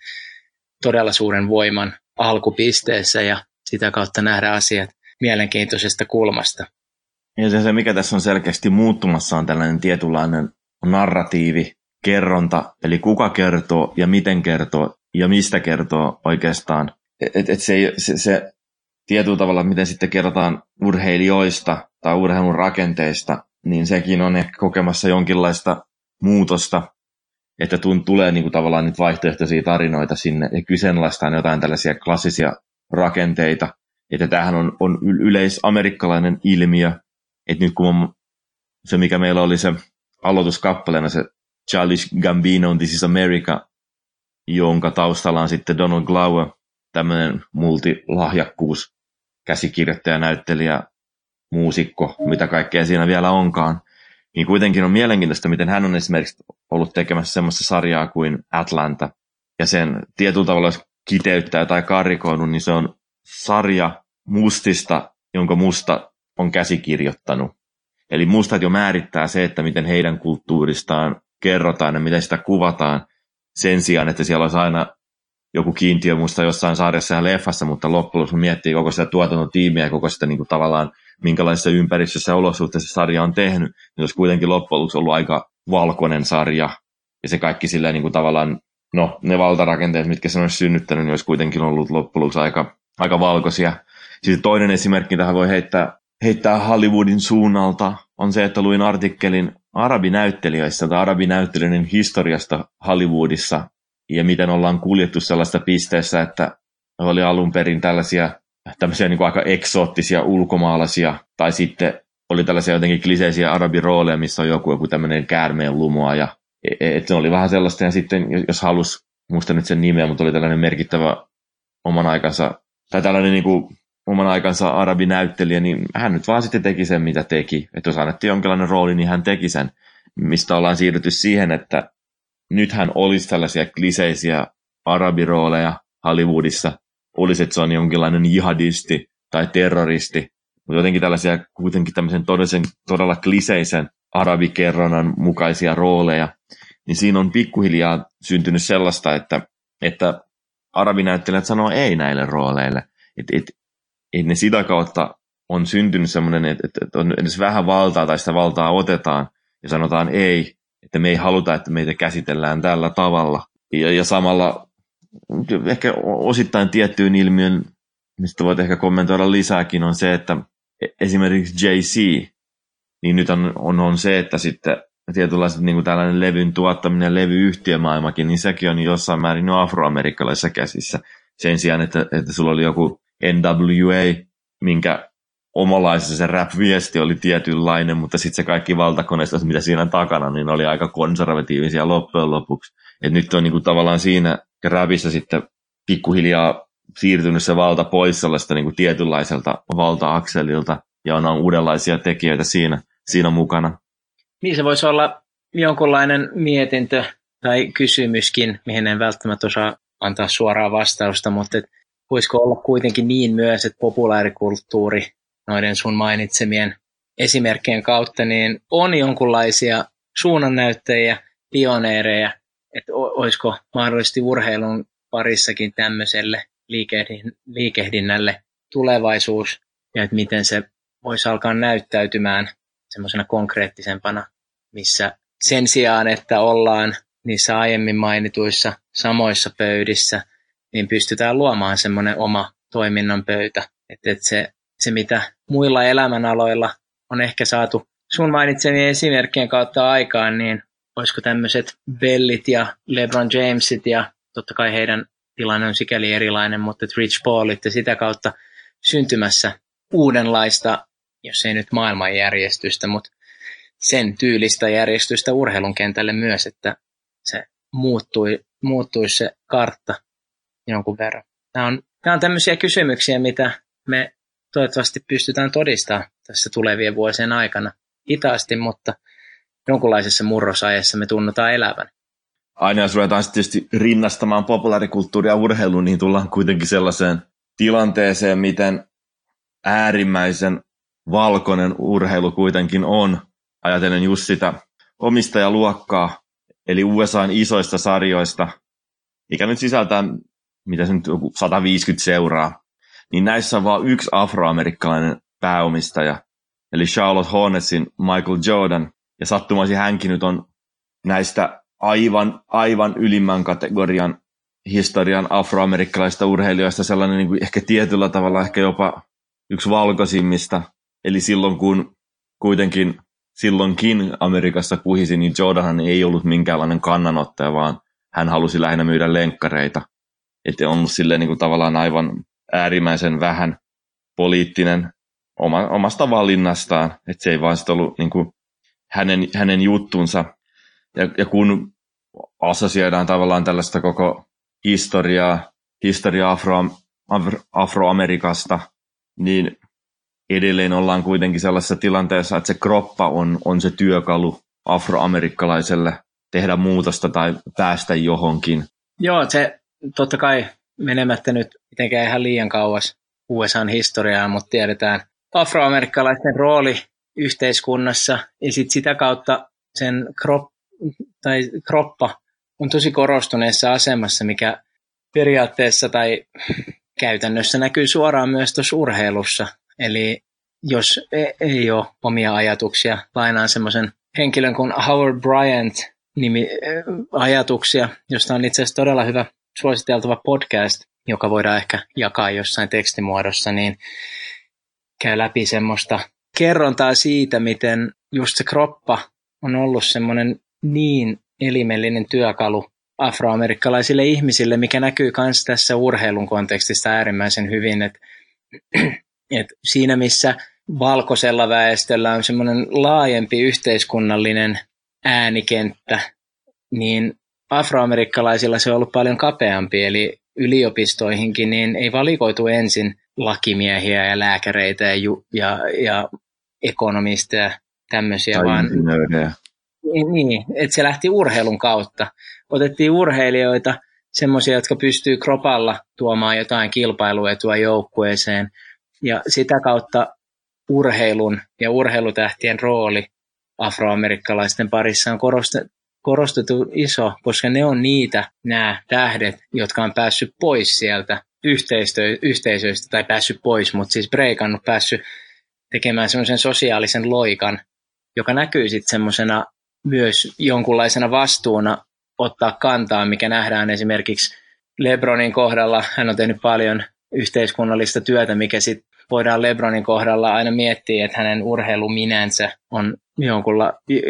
[SPEAKER 2] todella suuren voiman alkupisteessä ja sitä kautta nähdä asiat mielenkiintoisesta kulmasta.
[SPEAKER 3] Ja se, se, mikä tässä on selkeästi muuttumassa, on tällainen tietynlainen narratiivi, kerronta, eli kuka kertoo ja miten kertoo ja mistä kertoo oikeastaan. Et, et se, se, se tietyllä tavalla, miten sitten kerrotaan urheilijoista tai urheilun rakenteista, niin sekin on ehkä kokemassa jonkinlaista muutosta, että tun, tulee niin kuin tavallaan niitä vaihtoehtoisia tarinoita sinne ja kyseenalaistaan jotain tällaisia klassisia rakenteita. Että tämähän on, on yleisamerikkalainen ilmiö, että nyt kun on se, mikä meillä oli se aloituskappaleena, se Charles Gambino, This is America, jonka taustalla on sitten Donald Glover, tämmöinen multilahjakkuus, käsikirjoittaja, näyttelijä, muusikko, mitä kaikkea siinä vielä onkaan. Niin kuitenkin on mielenkiintoista, miten hän on esimerkiksi ollut tekemässä semmoista sarjaa kuin Atlanta. Ja sen tietyllä tavalla, jos kiteyttää tai karikoinut, niin se on sarja mustista, jonka musta on käsikirjoittanut. Eli mustat jo määrittää se, että miten heidän kulttuuristaan kerrotaan ja miten sitä kuvataan sen sijaan, että siellä olisi aina joku kiintiö muista jossain sarjassa ja leffassa, mutta loppujen lopuksi miettii koko sitä tuotantotiimiä ja koko sitä niin kuin tavallaan minkälaisessa ympäristössä ja olosuhteissa sarja on tehnyt, niin olisi kuitenkin loppujen lopuksi ollut aika valkoinen sarja. Ja se kaikki sillä niin kuin tavallaan, no ne valtarakenteet, mitkä se olisi synnyttänyt, niin olisi kuitenkin ollut loppujen lopuksi aika, aika valkoisia. Sitten toinen esimerkki tähän voi heittää, heittää Hollywoodin suunnalta, on se, että luin artikkelin arabinäyttelijöistä tai arabinäyttelijöiden historiasta Hollywoodissa ja miten ollaan kuljettu sellaista pisteessä, että oli alun perin tällaisia tämmöisiä niin kuin aika eksoottisia ulkomaalaisia, tai sitten oli tällaisia jotenkin kliseisiä arabirooleja, missä on joku, joku tämmöinen käärmeen lumoa, ja e, e, että se oli vähän sellaista, ja sitten jos halus, muista nyt sen nimeä, mutta oli tällainen merkittävä oman aikansa, tai tällainen niin kuin oman aikansa arabinäyttelijä, niin hän nyt vaan sitten teki sen, mitä teki. Että jos annettiin jonkinlainen rooli, niin hän teki sen. Mistä ollaan siirrytty siihen, että nythän olisi tällaisia kliseisiä arabirooleja Hollywoodissa, olisi, että se on jonkinlainen jihadisti tai terroristi, mutta jotenkin tällaisia kuitenkin tämmöisen todellisen, todella kliseisen arabikerronnan mukaisia rooleja, niin siinä on pikkuhiljaa syntynyt sellaista, että, että arabinäyttelijät sanoo ei näille rooleille. Että et, et ne sitä kautta on syntynyt semmoinen, että, että on edes vähän valtaa tai sitä valtaa otetaan ja sanotaan ei, että me ei haluta, että meitä käsitellään tällä tavalla. Ja, ja samalla ehkä osittain tiettyyn ilmiön, mistä voit ehkä kommentoida lisääkin, on se, että esimerkiksi JC, niin nyt on, on, on se, että sitten tietynlaiset niin kuin tällainen levyn tuottaminen, levyyhtiömaailmakin, niin sekin on jossain määrin jo afroamerikkalaisissa käsissä. Sen sijaan, että, että sulla oli joku NWA, minkä omalaisessa se rap-viesti oli tietynlainen, mutta sitten se kaikki valtakoneistot, mitä siinä takana, niin oli aika konservatiivisia loppujen lopuksi. Et nyt on niinku tavallaan siinä rapissa sitten pikkuhiljaa siirtynyt se valta pois sellaista niinku tietynlaiselta valta-akselilta, ja on, on uudenlaisia tekijöitä siinä, siinä mukana.
[SPEAKER 2] Niin se voisi olla jonkunlainen mietintö tai kysymyskin, mihin en välttämättä osaa antaa suoraa vastausta, mutta et voisiko olla kuitenkin niin myös, että populaarikulttuuri noiden sun mainitsemien esimerkkien kautta, niin on jonkunlaisia suunnannäyttäjiä, pioneereja, että olisiko mahdollisesti urheilun parissakin tämmöiselle liikehdinnälle tulevaisuus ja että miten se voisi alkaa näyttäytymään semmoisena konkreettisempana, missä sen sijaan, että ollaan niissä aiemmin mainituissa samoissa pöydissä, niin pystytään luomaan semmoinen oma toiminnan pöytä. Että se se, mitä muilla elämänaloilla on ehkä saatu sun mainitsemien esimerkkien kautta aikaan, niin olisiko tämmöiset Bellit ja LeBron Jamesit ja totta kai heidän tilanne on sikäli erilainen, mutta Rich Paulit ja sitä kautta syntymässä uudenlaista, jos ei nyt maailmanjärjestystä, mutta sen tyylistä järjestystä urheilun kentälle myös, että se muuttui, muuttuisi se kartta jonkun verran. Nämä on, nämä on tämmöisiä kysymyksiä, mitä me toivottavasti pystytään todistamaan tässä tulevien vuosien aikana. Hitaasti, mutta jonkunlaisessa murrosajassa me tunnutaan elävän.
[SPEAKER 3] Aina jos ruvetaan tietysti rinnastamaan populaarikulttuuria urheiluun, niin tullaan kuitenkin sellaiseen tilanteeseen, miten äärimmäisen valkoinen urheilu kuitenkin on. Ajatellen just sitä omistajaluokkaa, eli USAn isoista sarjoista, mikä nyt sisältää, mitä se nyt 150 seuraa, niin näissä on vain yksi afroamerikkalainen pääomistaja, eli Charlotte Hornetsin Michael Jordan, ja sattumaisin hänkin nyt on näistä aivan, aivan ylimmän kategorian historian afroamerikkalaisista urheilijoista sellainen niin kuin ehkä tietyllä tavalla ehkä jopa yksi valkoisimmista. Eli silloin kun kuitenkin silloinkin Amerikassa puhisi, niin Jordanhan ei ollut minkäänlainen kannanottaja, vaan hän halusi lähinnä myydä lenkkareita. Että on ollut silleen niin kuin tavallaan aivan äärimmäisen vähän poliittinen oma, omasta valinnastaan, että se ei vaan ollut niin kuin hänen, hänen juttunsa. Ja, ja kun assosioidaan tavallaan tällaista koko historiaa, historia Afro, Afroamerikasta, niin edelleen ollaan kuitenkin sellaisessa tilanteessa, että se kroppa on, on se työkalu afroamerikkalaiselle tehdä muutosta tai päästä johonkin.
[SPEAKER 2] Joo, se totta kai menemättä nyt mitenkään ihan liian kauas USAn historiaa, mutta tiedetään afroamerikkalaisten rooli yhteiskunnassa ja sit sitä kautta sen krop, tai kroppa on tosi korostuneessa asemassa, mikä periaatteessa tai käytännössä näkyy suoraan myös tuossa urheilussa. Eli jos e- ei ole omia ajatuksia, lainaan semmoisen henkilön kuin Howard Bryant nimi, ajatuksia, josta on itse asiassa todella hyvä suositeltava podcast, joka voidaan ehkä jakaa jossain tekstimuodossa, niin käy läpi semmoista kerrontaa siitä, miten just se kroppa on ollut semmoinen niin elimellinen työkalu afroamerikkalaisille ihmisille, mikä näkyy myös tässä urheilun kontekstista äärimmäisen hyvin, että et siinä missä valkoisella väestöllä on semmoinen laajempi yhteiskunnallinen äänikenttä, niin afroamerikkalaisilla se on ollut paljon kapeampi, eli yliopistoihinkin niin ei valikoitu ensin lakimiehiä ja lääkäreitä ja, ju, ja, ja ekonomisteja tämmöisiä, tai vaan niin, niin, että se lähti urheilun kautta. Otettiin urheilijoita, semmoisia, jotka pystyy kropalla tuomaan jotain kilpailuetua joukkueeseen, ja sitä kautta urheilun ja urheilutähtien rooli afroamerikkalaisten parissa on korostettu iso, koska ne on niitä nämä tähdet, jotka on päässyt pois sieltä yhteisöistä tai päässyt pois, mutta siis breikannut, päässyt tekemään semmoisen sosiaalisen loikan, joka näkyy sitten semmoisena myös jonkunlaisena vastuuna ottaa kantaa, mikä nähdään esimerkiksi Lebronin kohdalla. Hän on tehnyt paljon yhteiskunnallista työtä, mikä sitten voidaan Lebronin kohdalla aina miettiä, että hänen urheiluminänsä on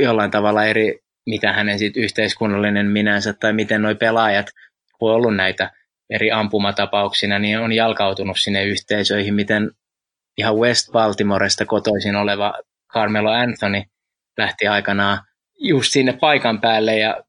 [SPEAKER 2] jollain tavalla eri, mitä hänen sit yhteiskunnallinen minänsä tai miten nuo pelaajat, kun on ollut näitä eri ampumatapauksina, niin on jalkautunut sinne yhteisöihin, miten ihan West Baltimoresta kotoisin oleva Carmelo Anthony lähti aikanaan just sinne paikan päälle ja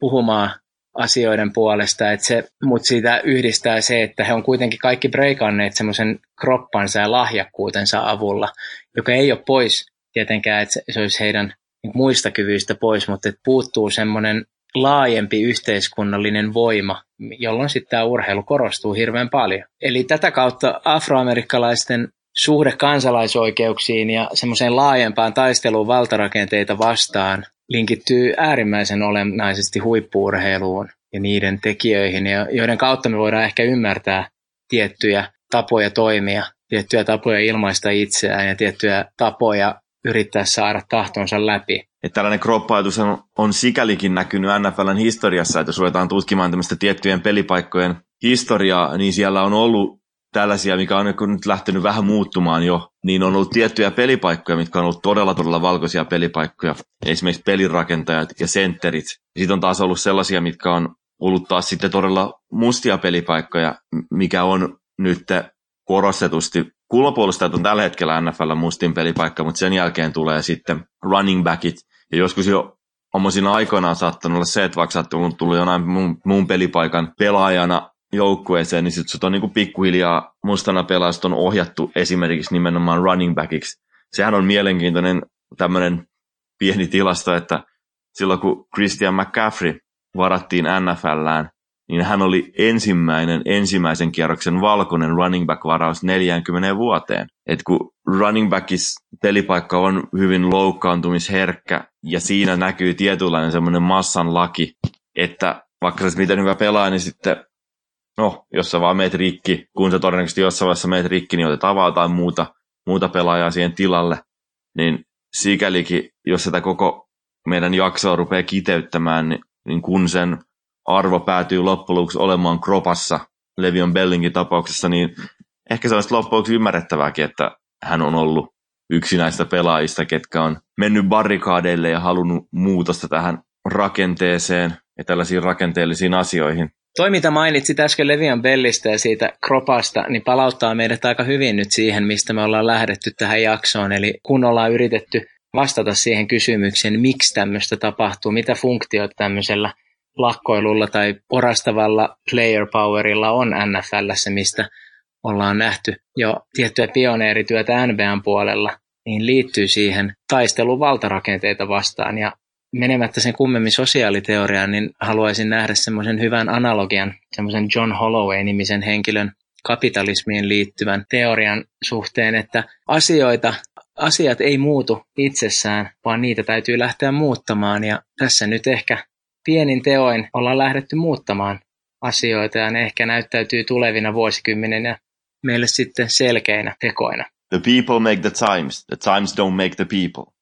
[SPEAKER 2] puhumaan asioiden puolesta, että se, mutta siitä yhdistää se, että he on kuitenkin kaikki breikanneet semmoisen kroppansa ja lahjakkuutensa avulla, joka ei ole pois tietenkään, että se olisi heidän muista kyvyistä pois, mutta että puuttuu semmoinen laajempi yhteiskunnallinen voima, jolloin sitten tämä urheilu korostuu hirveän paljon. Eli tätä kautta afroamerikkalaisten suhde kansalaisoikeuksiin ja semmoiseen laajempaan taisteluun valtarakenteita vastaan linkittyy äärimmäisen olennaisesti huippuurheiluun ja niiden tekijöihin, joiden kautta me voidaan ehkä ymmärtää tiettyjä tapoja toimia, tiettyjä tapoja ilmaista itseään ja tiettyjä tapoja yrittää saada tahtonsa läpi.
[SPEAKER 3] Että tällainen kroppaitus on, on sikälikin näkynyt NFLn historiassa, että jos ruvetaan tutkimaan tämmöistä tiettyjen pelipaikkojen historiaa, niin siellä on ollut tällaisia, mikä on nyt lähtenyt vähän muuttumaan jo, niin on ollut tiettyjä pelipaikkoja, mitkä on ollut todella todella valkoisia pelipaikkoja. Esimerkiksi pelirakentajat ja sentterit. Sitten on taas ollut sellaisia, mitkä on ollut taas sitten todella mustia pelipaikkoja, mikä on nyt korostetusti kulmapuolustajat on tällä hetkellä NFL mustin pelipaikka, mutta sen jälkeen tulee sitten running backit. Ja joskus jo siinä aikoinaan saattanut olla se, että vaikka sä oot tullut jonain muun, muun pelipaikan pelaajana joukkueeseen, niin sitten sut on niinku pikkuhiljaa mustana pelaajat on ohjattu esimerkiksi nimenomaan running backiksi. Sehän on mielenkiintoinen tämmöinen pieni tilasto, että silloin kun Christian McCaffrey varattiin NFLään, niin hän oli ensimmäinen ensimmäisen kierroksen valkoinen running back-varaus 40 vuoteen. Et kun running backis pelipaikka on hyvin loukkaantumisherkkä ja siinä näkyy tietynlainen semmoinen massan laki, että vaikka sä miten hyvä pelaaja, niin sitten no, jos sä vaan meet rikki, kun sä todennäköisesti jossain vaiheessa meet rikki, niin otetaan vaan jotain muuta, muuta pelaajaa siihen tilalle. Niin sikälikin, jos sitä koko meidän jaksoa rupeaa kiteyttämään, niin, niin kun sen arvo päätyy loppujen olemaan kropassa Levion Bellingin tapauksessa, niin ehkä se olisi loppujen ymmärrettävääkin, että hän on ollut yksi näistä pelaajista, ketkä on mennyt barrikaadeille ja halunnut muutosta tähän rakenteeseen ja tällaisiin rakenteellisiin asioihin.
[SPEAKER 2] Toi, mitä mainitsit äsken Levian Bellistä ja siitä kropasta, niin palauttaa meidät aika hyvin nyt siihen, mistä me ollaan lähdetty tähän jaksoon. Eli kun ollaan yritetty vastata siihen kysymykseen, miksi tämmöistä tapahtuu, mitä funktioita tämmöisellä lakkoilulla tai orastavalla player powerilla on NFLssä, mistä ollaan nähty jo tiettyä pioneerityötä NBAn puolella, niin liittyy siihen taisteluun valtarakenteita vastaan. Ja menemättä sen kummemmin sosiaaliteoriaan, niin haluaisin nähdä semmoisen hyvän analogian, semmoisen John Holloway-nimisen henkilön kapitalismiin liittyvän teorian suhteen, että asioita, asiat ei muutu itsessään, vaan niitä täytyy lähteä muuttamaan. Ja tässä nyt ehkä pienin teoin ollaan lähdetty muuttamaan asioita ja ne ehkä näyttäytyy tulevina vuosikymmeninä meille sitten selkeinä tekoina.
[SPEAKER 3] The people make the times, the times don't make the people.